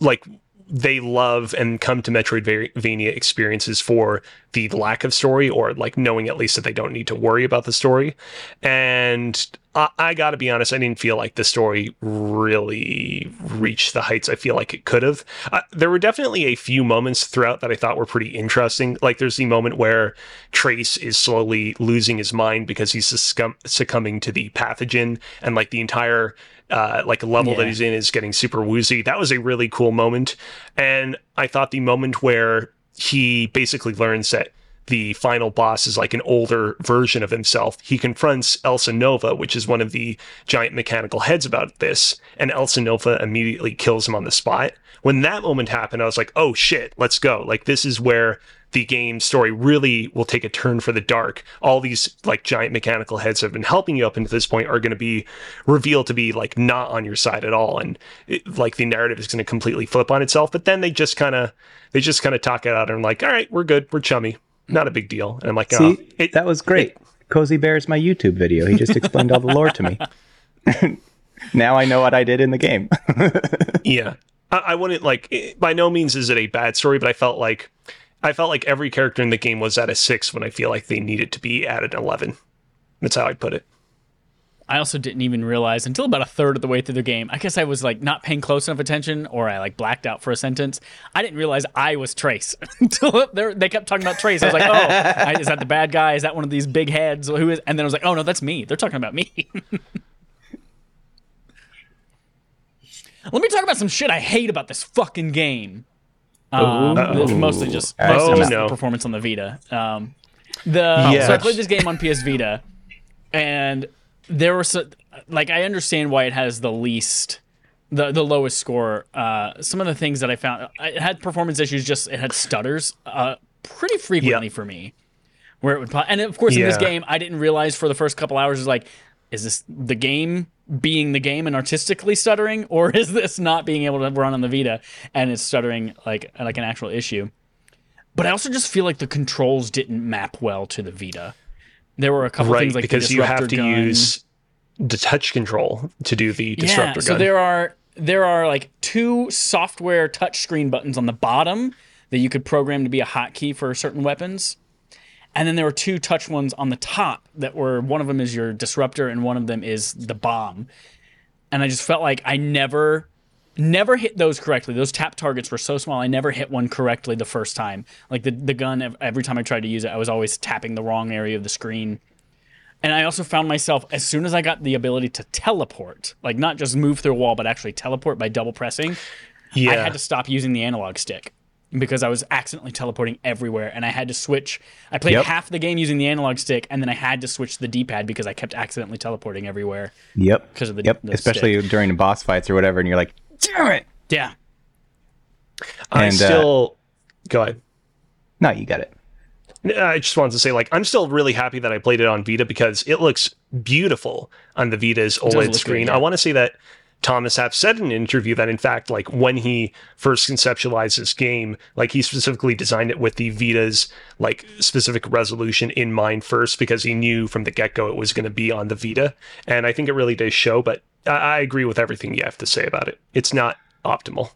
S4: like they love and come to Metroidvania experiences for the lack of story or like knowing at least that they don't need to worry about the story. And I, I got to be honest, I didn't feel like the story really reached the heights I feel like it could have. Uh, there were definitely a few moments throughout that I thought were pretty interesting. Like there's the moment where Trace is slowly losing his mind because he's succumb- succumbing to the pathogen and like the entire uh, like a level that he's in is getting super woozy. That was a really cool moment. And I thought the moment where he basically learns that the final boss is like an older version of himself. He confronts Elsenova, which is one of the giant mechanical heads about this, and Elsenova immediately kills him on the spot. When that moment happened, I was like, oh shit, let's go. Like, this is where the game story really will take a turn for the dark. All these like giant mechanical heads that have been helping you up until this point are going to be revealed to be like not on your side at all, and it, like the narrative is going to completely flip on itself. But then they just kind of they just kind of talk it out and like, all right, we're good, we're chummy, not a big deal. And I'm like, oh,
S3: See,
S4: oh, it,
S3: that was great. Cozy Bear's my YouTube video. He just explained all the lore to me. now I know what I did in the game.
S4: yeah. I, I wouldn't like. it- By no means is it a bad story, but I felt like I felt like every character in the game was at a six when I feel like they needed to be at an eleven. That's how I'd put it.
S1: I also didn't even realize until about a third of the way through the game. I guess I was like not paying close enough attention, or I like blacked out for a sentence. I didn't realize I was Trace until they they kept talking about Trace. I was like, oh, I, is that the bad guy? Is that one of these big heads? Who is? And then I was like, oh no, that's me. They're talking about me. Let me talk about some shit I hate about this fucking game. Um, it's mostly just, mostly
S4: Oh,
S1: just
S4: no.
S1: the performance on the Vita. Um, the
S4: Yeah.
S1: so I played this game on PS Vita, and there were so, like I understand why it has the least, the the lowest score. Uh, some of the things that I found it had performance issues. Just it had stutters uh, pretty frequently
S4: Yeah.
S1: for me, where it would pop. And of course, in this
S4: Yeah.
S1: game, I didn't realize for the first couple hours is like, is this the game being the game and artistically stuttering, or is this not being able to run on the Vita and it's stuttering like like an actual issue? But I also just feel like the controls didn't map well to the Vita. There were a couple
S4: Right,
S1: things like
S4: because you have to
S1: gun.
S4: use the touch control to do the disruptor
S1: yeah, so
S4: gun.
S1: there are there are like two software touchscreen buttons on the bottom that you could program to be a hotkey for certain weapons. And then there were two touch ones on the top that were one of them is your disruptor and one of them is the bomb. And I just felt like I never never hit those correctly. Those tap targets were so small. I never hit one correctly the first time. Like the the gun every time I tried to use it, I was always tapping the wrong area of the screen. And I also found myself as soon as I got the ability to teleport, like not just move through a wall, but actually teleport by double pressing,
S4: yeah.
S1: I had to stop using the analog stick because I was accidentally teleporting everywhere and I had to switch. I played
S3: Yep.
S1: half the game using the analog stick and then I had to switch the D-pad because I kept accidentally teleporting everywhere.
S3: yep.
S1: 'Cause of the-
S3: yep.
S1: the
S3: Especially during the boss fights or whatever, and you're like, damn it.
S1: Yeah.
S4: I
S3: and, uh,
S4: still go ahead.
S3: No, you got it.
S4: I just wanted to say, like, I'm still really happy that I played it on Vita because it looks beautiful on the Vita's OLED
S1: look good,
S4: screen.
S1: yeah.
S4: I want to say that Thomas Happ said in an interview that, in fact, like when he first conceptualized this game, like he specifically designed it with the Vita's like specific resolution in mind first because he knew from the get go it was going to be on the Vita, and I think it really does show. But I, I agree with everything you have to say about it. It's not optimal.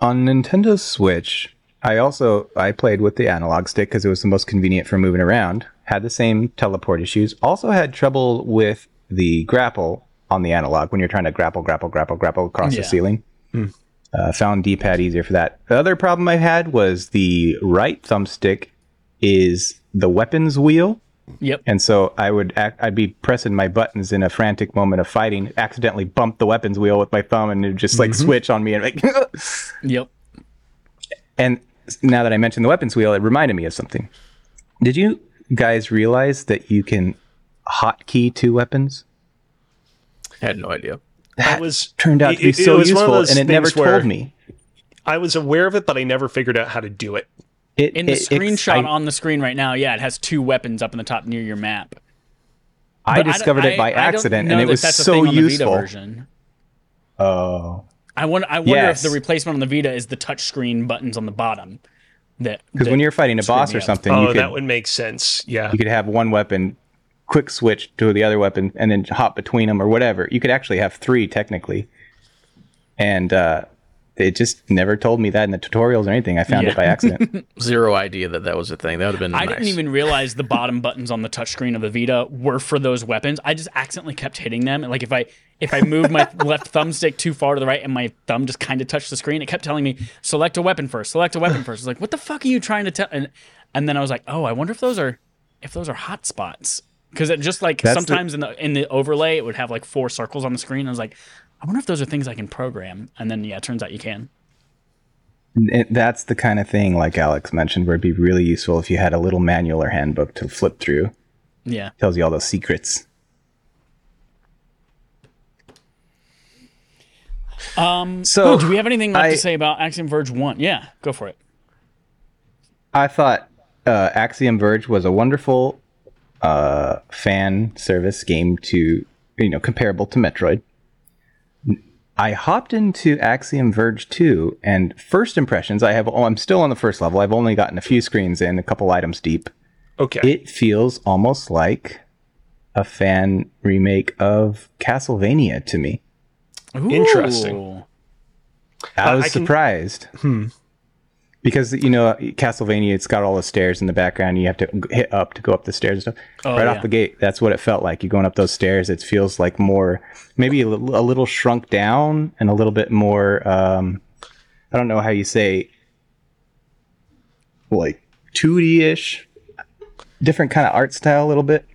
S3: On Nintendo Switch, I also I played with the analog stick because it was the most convenient for moving around. Had the same teleport issues. Also had trouble with the grapple on the analog when you're trying to grapple, grapple, grapple, grapple across
S1: Yeah.
S3: the ceiling. Uh, found D-pad easier for that. The other problem I had was the right thumbstick is the weapons wheel.
S1: Yep.
S3: And so I would act, I'd be pressing my buttons in a frantic moment of fighting, accidentally bump the weapons wheel with my thumb, and it would just like switch on me and like.
S1: Yep.
S3: and now that I mentioned the weapons wheel, it reminded me of something. Did you guys realize that you can hotkey two weapons?
S2: Had no idea.
S4: That was
S3: Turned out to be
S4: it- it
S3: so
S4: was one of
S3: useful, and it never told me.
S4: I was aware of it, but I never figured out how to do it.
S3: It,
S1: In the
S3: it-
S1: screenshot
S3: I,
S1: on the screen right now, yeah, it has two weapons up in the top near your map.
S3: I
S1: But don't-
S3: discovered it by
S1: I- I
S3: accident,
S1: know
S3: and it
S1: that
S3: was
S1: that's a
S3: so
S1: thing on the Vita
S3: useful.
S1: version.
S3: Oh,
S1: I wonder. I wonder
S3: Yes.
S1: if the replacement on the Vita is the touchscreen buttons on the bottom. That
S3: because when you're fighting a boss or something,
S4: Oh,
S3: you could
S4: that would make sense. Yeah.
S3: you could have one weapon, quick switch to the other weapon, and then hop between them or whatever. You could actually have three technically, and uh, it just never told me that in the tutorials or anything. I found
S1: Yeah.
S3: it by accident.
S2: Zero idea that that was a thing. That would have been
S1: I
S2: nice.
S1: didn't even realize the bottom buttons on the touchscreen of the Vita were for those weapons. I just accidentally kept hitting them. Like if I if I moved my left thumbstick too far to the right and my thumb just kind of touched the screen, it kept telling me select a weapon first, select a weapon first. I was like, what the fuck are you trying to tell? And and then I was like, oh, I wonder if those are if those are hot spots because it just like
S3: That's the-
S1: sometimes in the in the overlay it would have like four circles on the screen. I was like, I wonder if those are things I can program. And then yeah, it turns out you can.
S3: It- that's the kind of thing, like Alex mentioned, where it'd be really useful if you had a little manual or handbook to flip through.
S1: Yeah.
S3: Tells you all those secrets.
S1: Um.
S3: So,
S1: oh, do we have anything left
S3: I-
S1: to say about Axiom Verge One? Yeah, go for it.
S3: I thought uh, Axiom Verge was a wonderful uh, fan service game to you know comparable to Metroid. I hopped into Axiom Verge 2, and first impressions, I have. Oh, I'm still on the first level. I've only gotten a few screens in, a couple items deep.
S4: Okay.
S3: It feels almost like a fan remake of Castlevania to me.
S4: Interesting.
S3: I was
S4: I can-
S3: surprised. Because you know Castlevania, it's got all the stairs in the background. You have to hit up to go up the stairs and stuff. right
S1: yeah.
S3: off the gate, that's what it felt like. You're going up those stairs, it feels like more, maybe a little, a little shrunk down and a little bit more. Um, I don't know how you say, like 2D ish, different kind of art style, a little bit.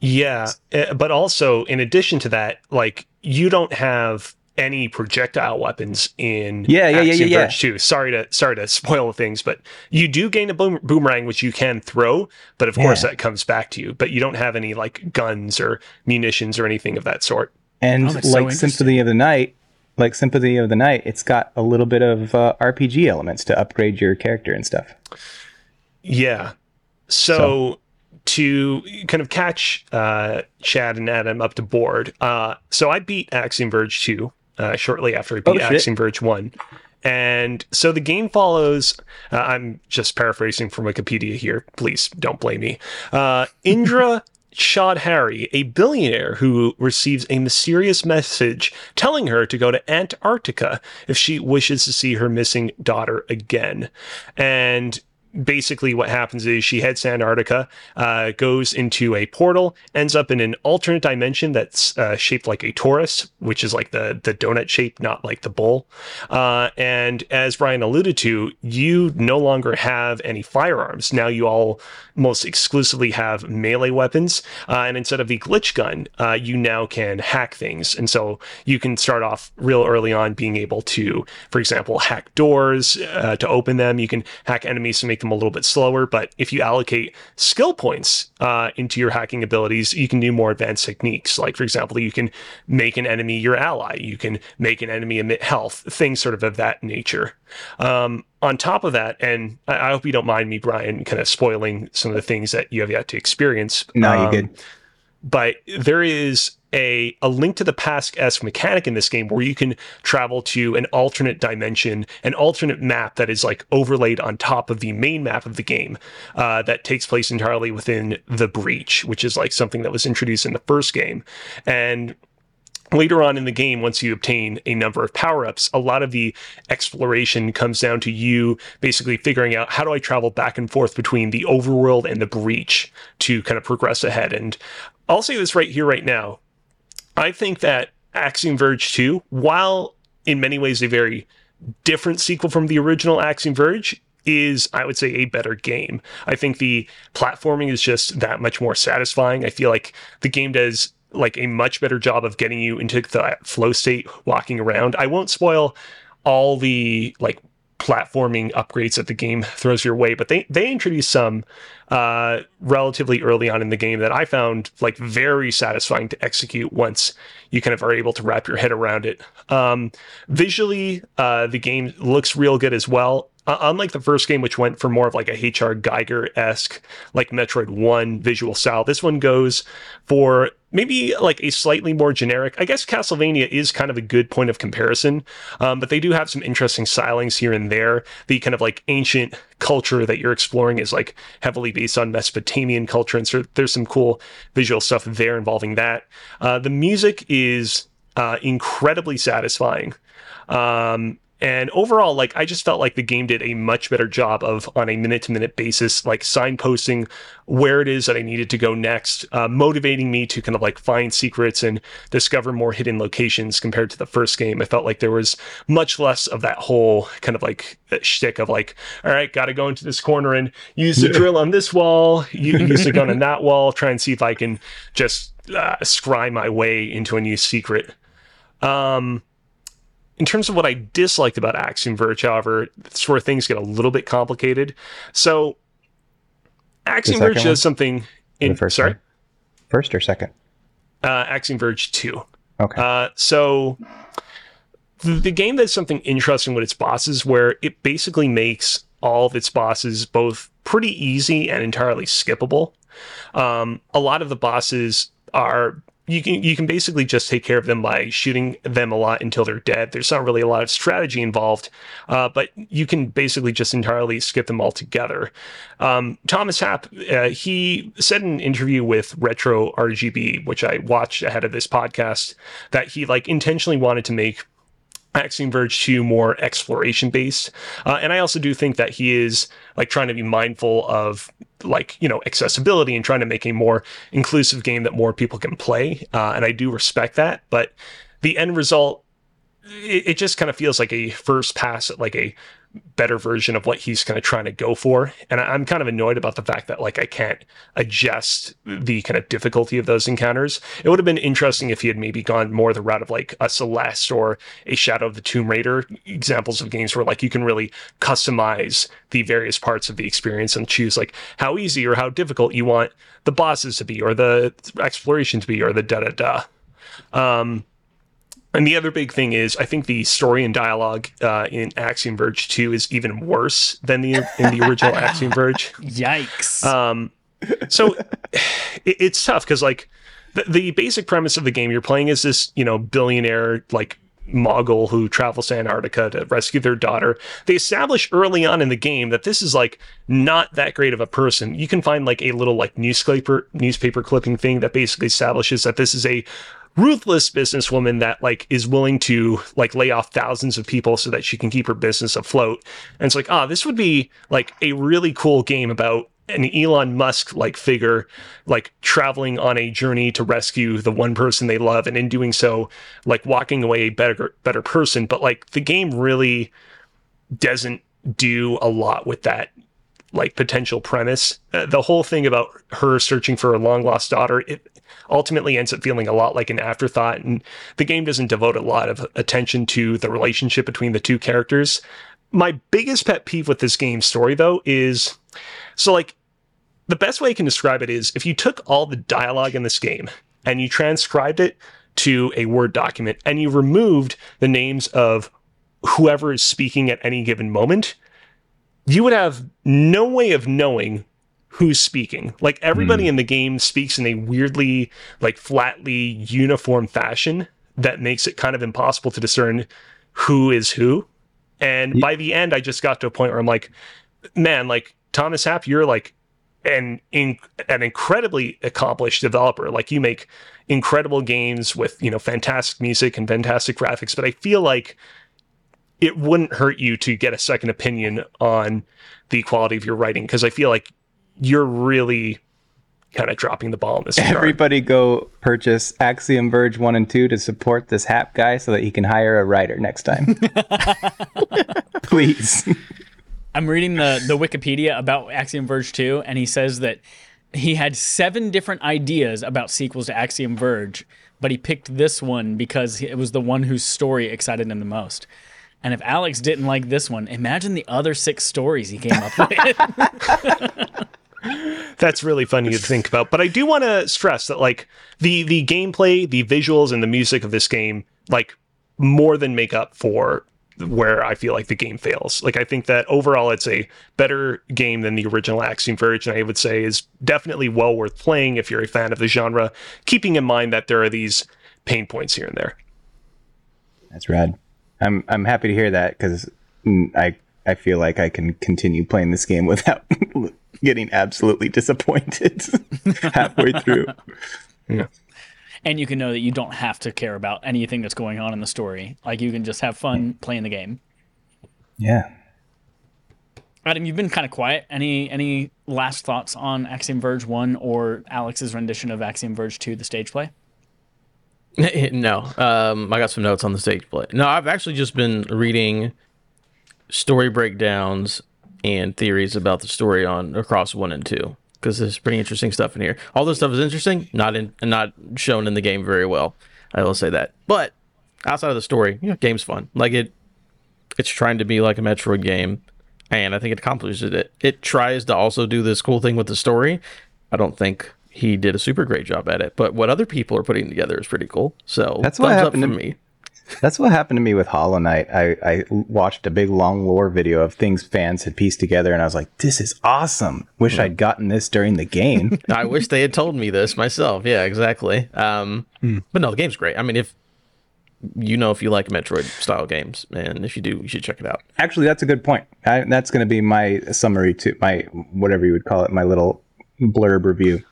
S4: Yeah, uh, but also in addition to that, like you don't have any projectile weapons in
S3: Yeah, yeah, yeah,
S4: Axiom
S3: yeah, yeah.
S4: Verge 2. Sorry to sorry to spoil things, but you do gain a boom, boomerang which you can throw, but of course that comes back to you. But you don't have any like guns or munitions or anything of that sort.
S3: And
S1: Oh, that's so
S3: like
S1: interesting.
S3: Symphony of the Night, like Sympathy of the Night, it's got a little bit of uh, RPG elements to upgrade your character and stuff.
S4: Yeah. So, to kind of catch uh, Chad and Adam up to board, uh, so I beat Axiom Verge 2 uh, shortly after I beat
S3: Oh.
S4: Axiom Verge 1. And so the game follows. Uh, I'm just paraphrasing from Wikipedia here. Please don't blame me. Uh, Indra Chaudhari, a billionaire who receives a mysterious message telling her to go to Antarctica if she wishes to see her missing daughter again. And basically what happens is she heads to Antarctica, uh, goes into a portal, ends up in an alternate dimension that's uh, shaped like a torus, which is like the the donut shape, not like the bowl. Uh, and as Brian alluded to, you no longer have any firearms. Now you all most exclusively have melee weapons, uh, and instead of the glitch gun, uh, you now can hack things. And so you can start off real early on being able to, for example, hack doors uh, to open them. You can hack enemies to make them a little bit slower. But if you allocate skill points uh, into your hacking abilities, you can do more advanced techniques. Like, for example, you can make an enemy your ally. You can make an enemy emit health. Things sort of of that nature. Um, on top of that, and I, I hope you don't mind me, Brian, kind of spoiling some of the things that you have yet to experience.
S3: No, you
S4: Um,
S3: good.
S4: but there is a, a link to the past esque mechanic in this game where you can travel to an alternate dimension, an alternate map that is like overlaid on top of the main map of the game uh, that takes place entirely within the breach, which is like something that was introduced in the first game. And later on in the game, once you obtain a number of power ups, a lot of the exploration comes down to you basically figuring out how do I travel back and forth between the overworld and the breach to kind of progress ahead. And I'll say this right here, right now. I think that Axiom Verge 2, while in many ways a very different sequel from the original Axiom Verge, is, I would say, a better game. I think the platforming is just that much more satisfying. I feel like the game does like a much better job of getting you into the flow state walking around. I won't spoil all the like platforming upgrades that the game throws your way, but they they introduce some uh, relatively early on in the game that I found like very satisfying to execute once you kind of are able to wrap your head around it. Um, visually, uh, the game looks real good as well. Uh, unlike the first game, which went for more of like a HR Giger esque, like Metroid 1 visual style, this one goes for maybe like a slightly more generic. I guess Castlevania is kind of a good point of comparison, um, but they do have some interesting stylings here and there. The kind of like ancient culture that you're exploring is like heavily based on Mesopotamian culture, and so there's some cool visual stuff there involving that. Uh, the music is uh, incredibly satisfying. Um, and overall, like I just felt like the game did a much better job of on a minute to minute basis, like signposting where it is that I needed to go next, uh, motivating me to kind of like find secrets and discover more hidden locations compared to the first game. I felt like there was much less of that whole kind of like shtick of like, all right, got to go into this corner and use the drill on this wall, use the gun on that wall, try and see if I can just uh, scry my way into a new secret. Um, in terms of what I disliked about Axiom Verge, however, it's where things get a little bit complicated. So, Axiom Verge does something in
S3: the first
S4: sorry,
S3: one? First or second?
S4: uh, Axiom Verge two.
S3: Okay.
S4: Uh, so the, the game does something interesting with its bosses, where it basically makes all of its bosses both pretty easy and entirely skippable. Um, a lot of the bosses are you can you can basically just take care of them by shooting them a lot until they're dead. There's not really a lot of strategy involved, uh, but you can basically just entirely skip them altogether. Um, Thomas Happ uh, he said in an interview with Retro RGB, which I watched ahead of this podcast, that he like intentionally wanted to make Axiom Verge 2 more exploration based. Uh, and I also do think that he is like trying to be mindful of like, you know, accessibility and trying to make a more inclusive game that more people can play. Uh, and I do respect that. But the end result, it, it just kind of feels like a first pass at like a better version of what he's kind of trying to go for. And I'm kind of annoyed about the fact that like I can't adjust the kind of difficulty of those encounters. It would have been interesting if he had maybe gone more the route of like a Celeste or a Shadow of the Tomb Raider examples of games where like you can really customize the various parts of the experience and choose like how easy or how difficult you want the bosses to be or the exploration to be or the da da da. Um, and the other big thing is, I think the story and dialogue uh, in Axiom Verge 2 is even worse than the in the original Axiom Verge.
S1: Yikes.
S4: Um, so it, it's tough because like the, the basic premise of the game, you're playing is this you know billionaire like mogul who travels to Antarctica to rescue their daughter. They establish early on in the game that this is like not that great of a person. You can find like a little like newspaper newspaper clipping thing that basically establishes that this is a ruthless businesswoman that like is willing to like lay off thousands of people so that she can keep her business afloat. And it's like, ah, this would be like a really cool game about an Elon Musk like figure, like traveling on a journey to rescue the one person they love, and in doing so, like walking away a better better person. But like the game really doesn't do a lot with that like potential premise. Uh, the whole thing about her searching for a long lost daughter, it ultimately ends up feeling a lot like an afterthought. And the game doesn't devote a lot of attention to the relationship between the two characters. My biggest pet peeve with this game's story, though, is so like the best way I can describe it is if you took all the dialogue in this game and you transcribed it to a Word document and you removed the names of whoever is speaking at any given moment, you would have no way of knowing who's speaking. Like everybody mm. in the game speaks in a weirdly, like flatly uniform fashion that makes it kind of impossible to discern who is who. And yeah. by the end, I just got to a point where I'm like, man, like Thomas Happ, you're like an in, an incredibly accomplished developer. Like you make incredible games with you know fantastic music and fantastic graphics, but I feel like it wouldn't hurt you to get a second opinion on the quality of your writing because I feel like you're really kind of dropping the ball in this. Regard.
S3: Everybody go purchase Axiom Verge 1 and 2 to support this Happ guy so that he can hire a writer next time. Please.
S1: I'm reading the, the Wikipedia about Axiom Verge 2, and he says that he had seven different ideas about sequels to Axiom Verge, but he picked this one because it was the one whose story excited him the most. And if Alex didn't like this one, imagine the other six stories he came up with.
S4: That's really funny to think about. But I do want to stress that like the the gameplay, the visuals, and the music of this game, like more than make up for where I feel like the game fails. Like I think that overall it's a better game than the original Axiom Verge, and I would say is definitely well worth playing if you're a fan of the genre, keeping in mind that there are these pain points here and there.
S3: That's rad. I'm I'm happy to hear that because I I feel like I can continue playing this game without getting absolutely disappointed halfway through.
S1: Yeah. And you can know that you don't have to care about anything that's going on in the story. Like you can just have fun playing the game.
S3: Yeah.
S1: Adam, you've been kind of quiet. Any any last thoughts on Axiom Verge One or Alex's rendition of Axiom Verge Two, the stage play?
S2: no, um, I got some notes on the stage play. No, I've actually just been reading story breakdowns and theories about the story on across one and two because there's pretty interesting stuff in here. All this stuff is interesting, not in not shown in the game very well. I will say that, but outside of the story, you know, game's fun. Like it, it's trying to be like a Metroid game, and I think it accomplishes it. It tries to also do this cool thing with the story. I don't think he did a super great job at it. But what other people are putting together is pretty cool. So
S3: that's what happened to
S2: me.
S3: That's what happened to me with Hollow Knight. I, I watched a big long lore video of things fans had pieced together, and I was like, "This is awesome! Wish I'd gotten this during the game."
S2: I wish they had told me this myself. Yeah, exactly. Um, But no, the game's great. I mean, if you know if you like Metroid style games, and if you do, you should check it out.
S3: Actually, that's a good point. I, that's going to be my summary to my whatever you would call it, my little blurb review.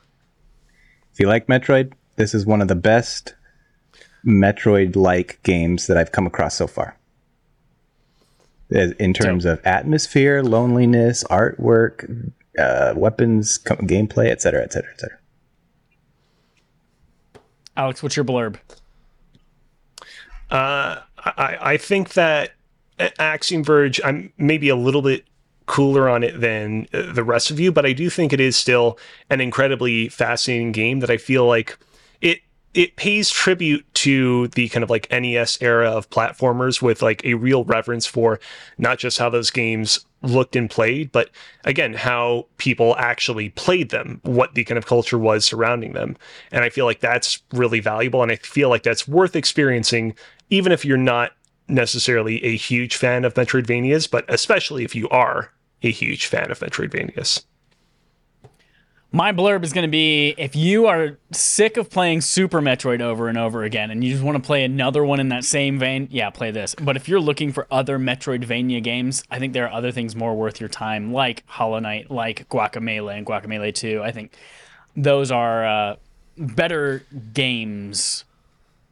S3: If you like Metroid, this is one of the best Metroid-like games that I've come across so far. In terms of atmosphere, loneliness, artwork, uh, weapons, co- gameplay, etc., etc., etc.
S1: Alex, what's your blurb?
S4: Uh, I, I think that Axiom Verge, I'm maybe a little bit cooler on it than uh, the rest of you, but I do think it is still an incredibly fascinating game that I feel like it pays tribute to the kind of like NES era of platformers with like a real reverence for not just how those games looked and played, but again, how people actually played them, what the kind of culture was surrounding them. And I feel like that's really valuable. And I feel like that's worth experiencing, even if you're not necessarily a huge fan of Metroidvanias, but especially if you are a huge fan of Metroidvanias.
S1: My blurb is going to be if you are sick of playing Super Metroid over and over again and you just want to play another one in that same vein, yeah, play this. But if you're looking for other Metroidvania games, I think there are other things more worth your time, like Hollow Knight, like Guacamelee and Guacamelee 2. I think those are uh, better games,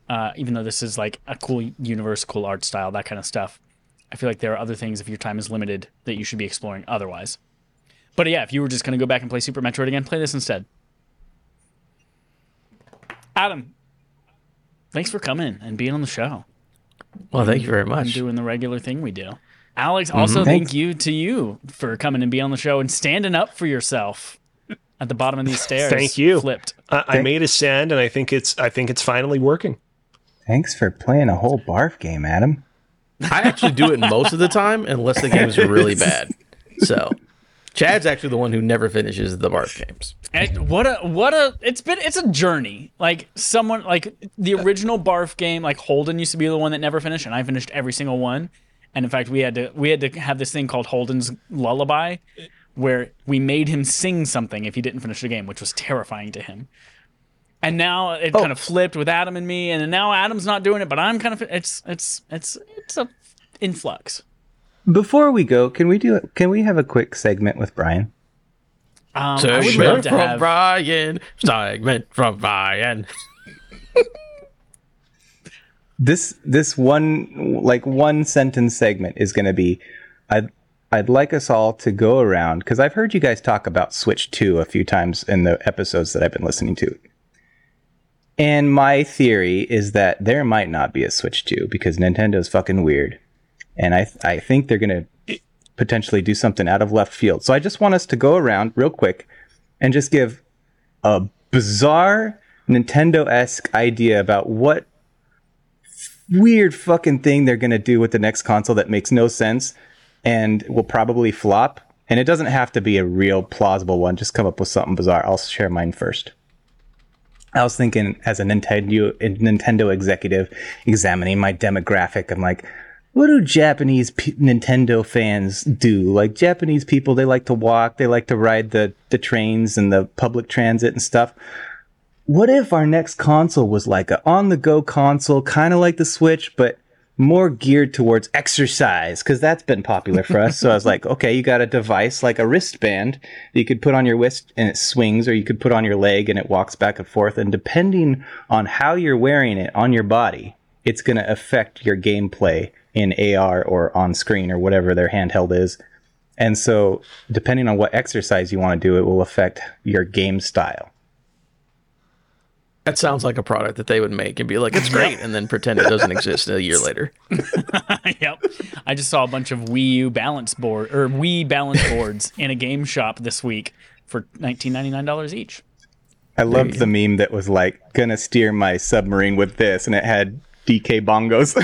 S1: uh, even though this is like a cool universe, cool art style, that kind of stuff. I feel like there are other things, if your time is limited, that you should be exploring otherwise. But yeah, if you were just going to go back and play Super Metroid again, play this instead. Adam, thanks for coming and being on the show
S2: Well, thank you very
S1: and
S2: much.
S1: doing the regular thing we do. Alex, mm-hmm. also thank you to you for coming and being on the show and standing up for yourself at the bottom of these stairs.
S4: Thank you.
S1: Flipped.
S4: I, I made a stand, and I think it's I think it's finally working.
S3: Thanks for playing a whole barf game, Adam.
S2: I actually do it most of the time, unless the game is really bad. So, Chad's actually the one who never finishes the Barf games.
S1: And what a what a it's been it's a journey. Like someone like the original Barf game, like Holden used to be the one that never finished, and I finished every single one. And in fact, we had to we had to have this thing called Holden's Lullaby, where we made him sing something if he didn't finish the game, which was terrifying to him. And now it oh. kind of flipped with Adam and me, and now Adam's not doing it, but I'm kind of it's it's it's it's a influx.
S3: Before we go, can we do it? Can we have a quick segment with Brian?
S1: Um, I would love
S2: Segment
S1: to
S2: from
S1: have.
S2: Brian. Segment from Brian.
S3: this this one like one sentence segment is going to be I'd I'd like us all to go around because I've heard you guys talk about Switch 2 a few times in the episodes that I've been listening to. And my theory is that there might not be a Switch 2 because Nintendo's fucking weird. And I I think they're going to potentially do something out of left field. So I just want us to go around real quick and just give a bizarre Nintendo-esque idea about what weird fucking thing they're going to do with the next console that makes no sense and will probably flop. And it doesn't have to be a real plausible one. Just come up with something bizarre. I'll share mine first. I was thinking as a Nintendo a Nintendo executive examining my demographic, I'm like, what do Japanese p- Nintendo fans do? Like Japanese people, they like to walk, they like to ride the the trains and the public transit and stuff what if our next console was like a on the go console, kind of like the Switch, but more geared towards exercise? Because that's been popular for us. so I was like, okay, you got a device like a wristband that you could put on your wrist and it swings, or you could put on your leg and it walks back and forth. And depending on how you're wearing it on your body, it's going to affect your gameplay in AR or on screen or whatever their handheld is. And so, depending on what exercise you want to do, it will affect your game style.
S2: That sounds like a product that they would make and be like, it's great, and then pretend it doesn't exist a year later.
S1: yep. I just saw a bunch of Wii U balance board or Wii balance boards in a game shop this week for nineteen ninety nine dollars each.
S3: I loved the meme that was like, gonna steer my submarine with this, and it had DK bongos.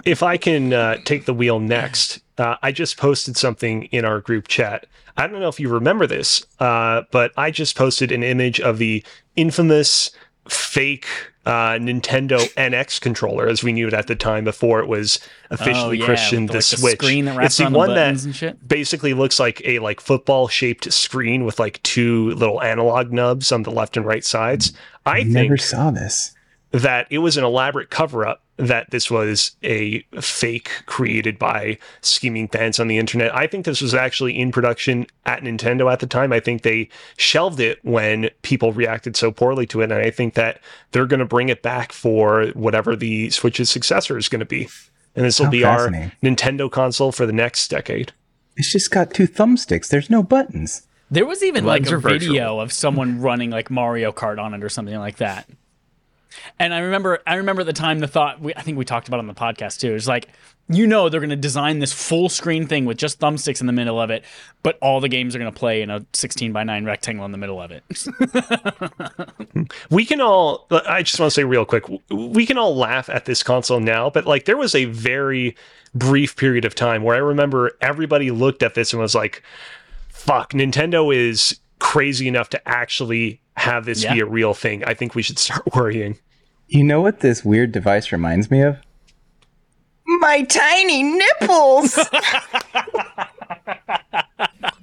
S4: if I can uh, take the wheel next, uh, I just posted something in our group chat. I don't know if you remember this, uh, but I just posted an image of the infamous fake uh, Nintendo NX controller as we knew it at the time before it was officially
S1: Oh, yeah,
S4: christened
S1: with
S4: the
S1: the, like,
S4: Switch.
S1: the screen that wraps
S4: it's the
S1: around the
S4: one
S1: buttons
S4: that basically looks like a like football shaped screen with like two little analog nubs on the left and right sides. I
S3: Never
S4: think
S3: saw this.
S4: That it was an elaborate cover up that this was a fake created by scheming fans on the internet. I think this was actually in production at Nintendo at the time. I think they shelved it when people reacted so poorly to it. And I think that they're going to bring it back for whatever the Switch's successor is going to be. And this will be our. Nintendo console for the next decade.
S3: It's just got two thumbsticks. There's no buttons.
S1: There was even like a
S2: are virtual.
S1: video of someone running like Mario Kart on it or something like that. And I remember, I remember at the time the thought. We, I think we talked about on the podcast too. It's like, you know, they're going to design this full screen thing with just thumbsticks in the middle of it, but all the games are going to play in a 16 by 9 rectangle in the middle of it.
S4: we can all i just want to say real quick we can all laugh at this console now but like there was a very brief period of time where i remember everybody looked at this and was like fuck nintendo is crazy enough to actually have this be a real thing i think we should start worrying
S3: You know what this weird device reminds me of? My tiny nipples.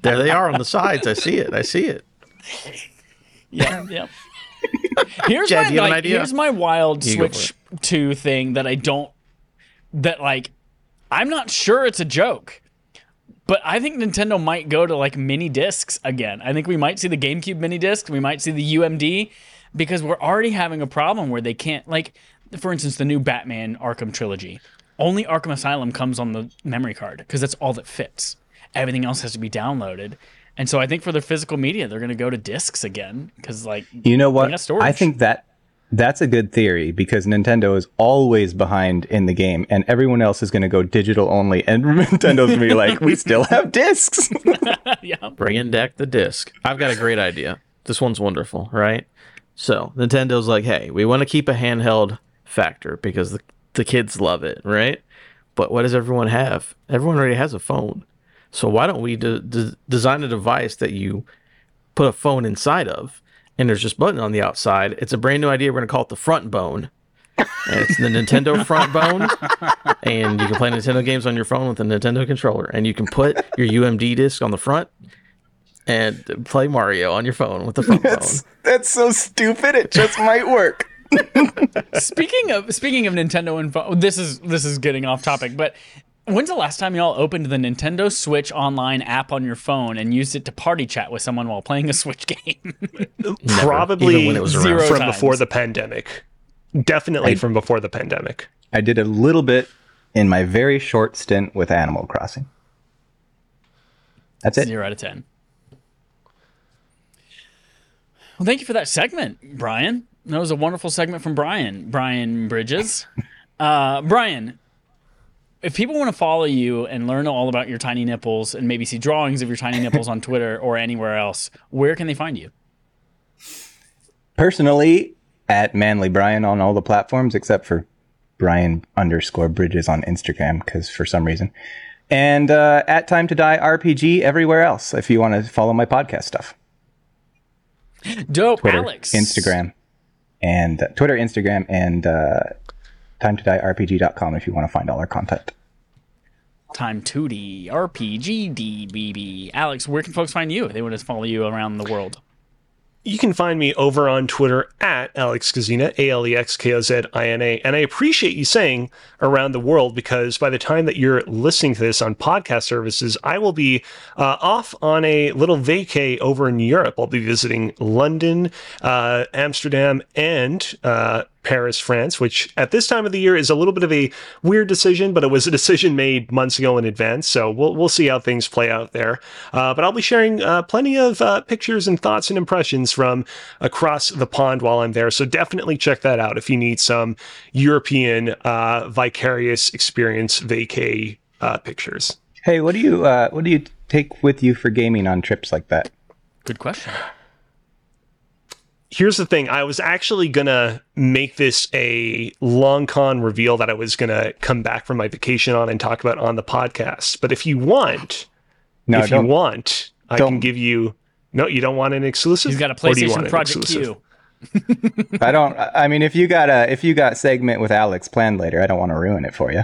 S2: There they are on the sides. I see it. I see it.
S1: Yeah, yeah. Here's
S2: Jed,
S1: my
S2: you have an
S1: like,
S2: idea?
S1: here's my wild
S2: You
S1: Switch Two thing that I don't that like I'm not sure it's a joke. But I think Nintendo might go to like mini discs again. I think we might see the GameCube mini disc. We might see the UMD because we're already having a problem where they can't like for instance the new Batman Arkham trilogy. Only Arkham Asylum comes on the memory card because that's all that fits. Everything else has to be downloaded. And so I think for their physical media, they're going to go to discs again because like
S3: You know what? I think that that's a good theory because Nintendo is always behind in the game, and everyone else is going to go digital only, and Nintendo's going to be like, "We still have discs."
S1: yeah,
S2: Bring in deck the disc. I've got a great idea. This one's wonderful, right? So Nintendo's like, hey, we want to keep a handheld factor because the, the kids love it, right? But what does everyone have? Everyone already has a phone. So why don't we de- de- design a device that you put a phone inside of, and there's just button on the outside? It's a brand new idea. We're gonna call it the front bone. And it's the Nintendo front bone, and you can play Nintendo games on your phone with a Nintendo controller, and you can put your UMD disc on the front and play Mario on your phone with the front phone.
S3: that's so stupid. It just might work.
S1: speaking of speaking of Nintendo and phone, this is this is getting off topic, but when's the last time y'all opened the Nintendo Switch online app on your phone and used it to party chat with someone while playing a Switch game?
S4: probably
S2: even when it was around.
S1: Zero
S4: from
S1: times.
S4: before the pandemic definitely from before the pandemic
S3: I did a little bit in my very short stint with Animal Crossing. That's it.
S1: Zero out of ten. Well, thank you for that segment, Brian. That was a wonderful segment from Brian. Brian Bridges. Uh, Brian, if people want to follow you and learn all about your tiny nipples and maybe see drawings of your tiny nipples on Twitter or anywhere else, where can they find you?
S3: Personally, at Manly Brian on all the platforms except for Brian underscore Bridges on Instagram because for some reason, and uh, at Time to Die RPG everywhere else. If you want to follow my podcast stuff,
S1: Dope,
S3: Twitter,
S1: Alex.
S3: Instagram, and uh, Twitter, Instagram, and uh, Time to Die RPG.com if you want to find all our content.
S1: Time 2D, RPG, DBB. Alex, where can folks find you if they want to follow you around the world?
S4: You can find me over on Twitter at Alex Kozina, A L E X K O Z I N A. And I appreciate you saying around the world because by the time that you're listening to this on podcast services, I will be uh, off on a little vacay over in Europe. I'll be visiting London, uh, Amsterdam, and uh, Paris, France, which at this time of the year is a little bit of a weird decision, but it was a decision made months ago in advance. So we'll we'll see how things play out there. Uh, but I'll be sharing uh, plenty of uh, pictures and thoughts and impressions from across the pond while I'm there. So definitely check that out if you need some European uh, vicarious experience vacay uh, pictures.
S3: Hey, what do you uh, what do you take with you for gaming on trips like that?
S1: Good question.
S4: Here's the thing i was actually gonna make this a long con reveal that i was gonna come back from my vacation on and talk about on the podcast but if you want
S3: No,
S4: if you want i
S3: don't.
S4: can give you no you don't want an exclusive
S1: He's got a
S4: Or do you
S1: PlayStation Project? Q.
S3: I don't. I mean, if you got a if you got segment with Alex planned later, I don't want to ruin it for you.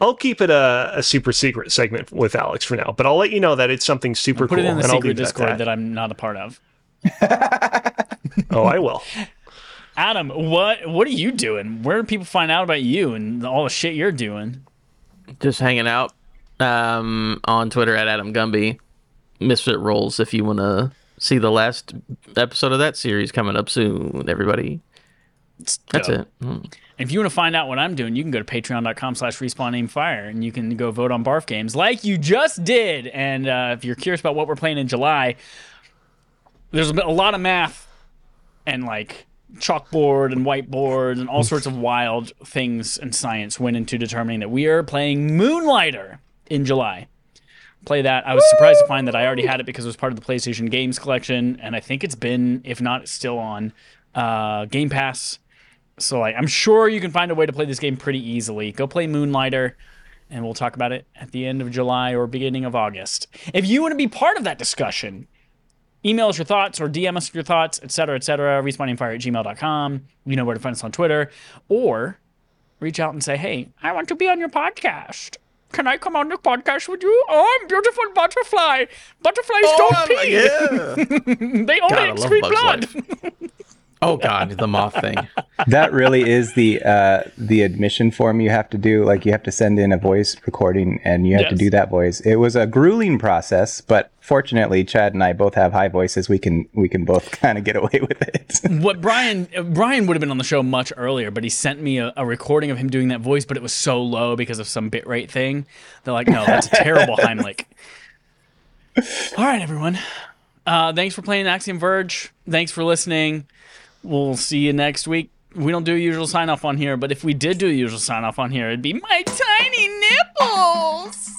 S4: I'll keep it a, a super secret segment with Alex for now, but I'll let you know that it's something super
S1: Put
S4: cool.
S1: it in the
S4: and
S1: secret
S4: leave it at
S1: Discord that.
S4: that.
S1: I'm not a part of.
S4: Oh, I will.
S1: Adam, what what are you doing? Where do people find out about you and all the shit you're doing?
S2: Just hanging out um, on Twitter at Adam Gumby. Misfit Rolls if you want to see the last episode of that series coming up soon, everybody. That's it. Mm.
S1: If you want to find out what I'm doing, you can go to patreon.com slash fire and you can go vote on barf games like you just did. And uh, if you're curious about what we're playing in July, there's a lot of math and like chalkboard and whiteboard and all sorts of wild things and science went into determining that we are playing Moonlighter in July. Play that. I was surprised to find that I already had it because it was part of the PlayStation Games collection, and I think it's been, if not, still on uh, Game Pass. So like, I'm sure you can find a way to play this game pretty easily. Go play Moonlighter, and we'll talk about it at the end of July or beginning of August. If you want to be part of that discussion, email us your thoughts or DM us your thoughts, etc., etc. Respawnandfire at gmail.com. You know where to find us on Twitter, or reach out and say, "Hey, I want to be on your podcast." Can I come on the podcast with you? Oh, I'm beautiful butterfly. Butterflies don't pee. they only
S2: God,
S1: excrete blood.
S2: Oh God, the moth thing.
S3: That really is the uh, the admission form you have to do. Like you have to send in a voice recording, and you have to do that voice. It was a grueling process, but fortunately, Chad and I both have high voices. We can we can both kind of get away with it.
S1: what Brian uh, Brian would have been on the show much earlier, but he sent me a, a recording of him doing that voice, but it was so low because of some bitrate thing. They're like, no, that's a terrible Heimlich. All right, everyone. Uh, thanks for playing Axiom Verge. Thanks for listening. We'll see you next week. We don't do a usual sign off on here, but if we did do a usual sign off on here, it'd be my tiny nipples.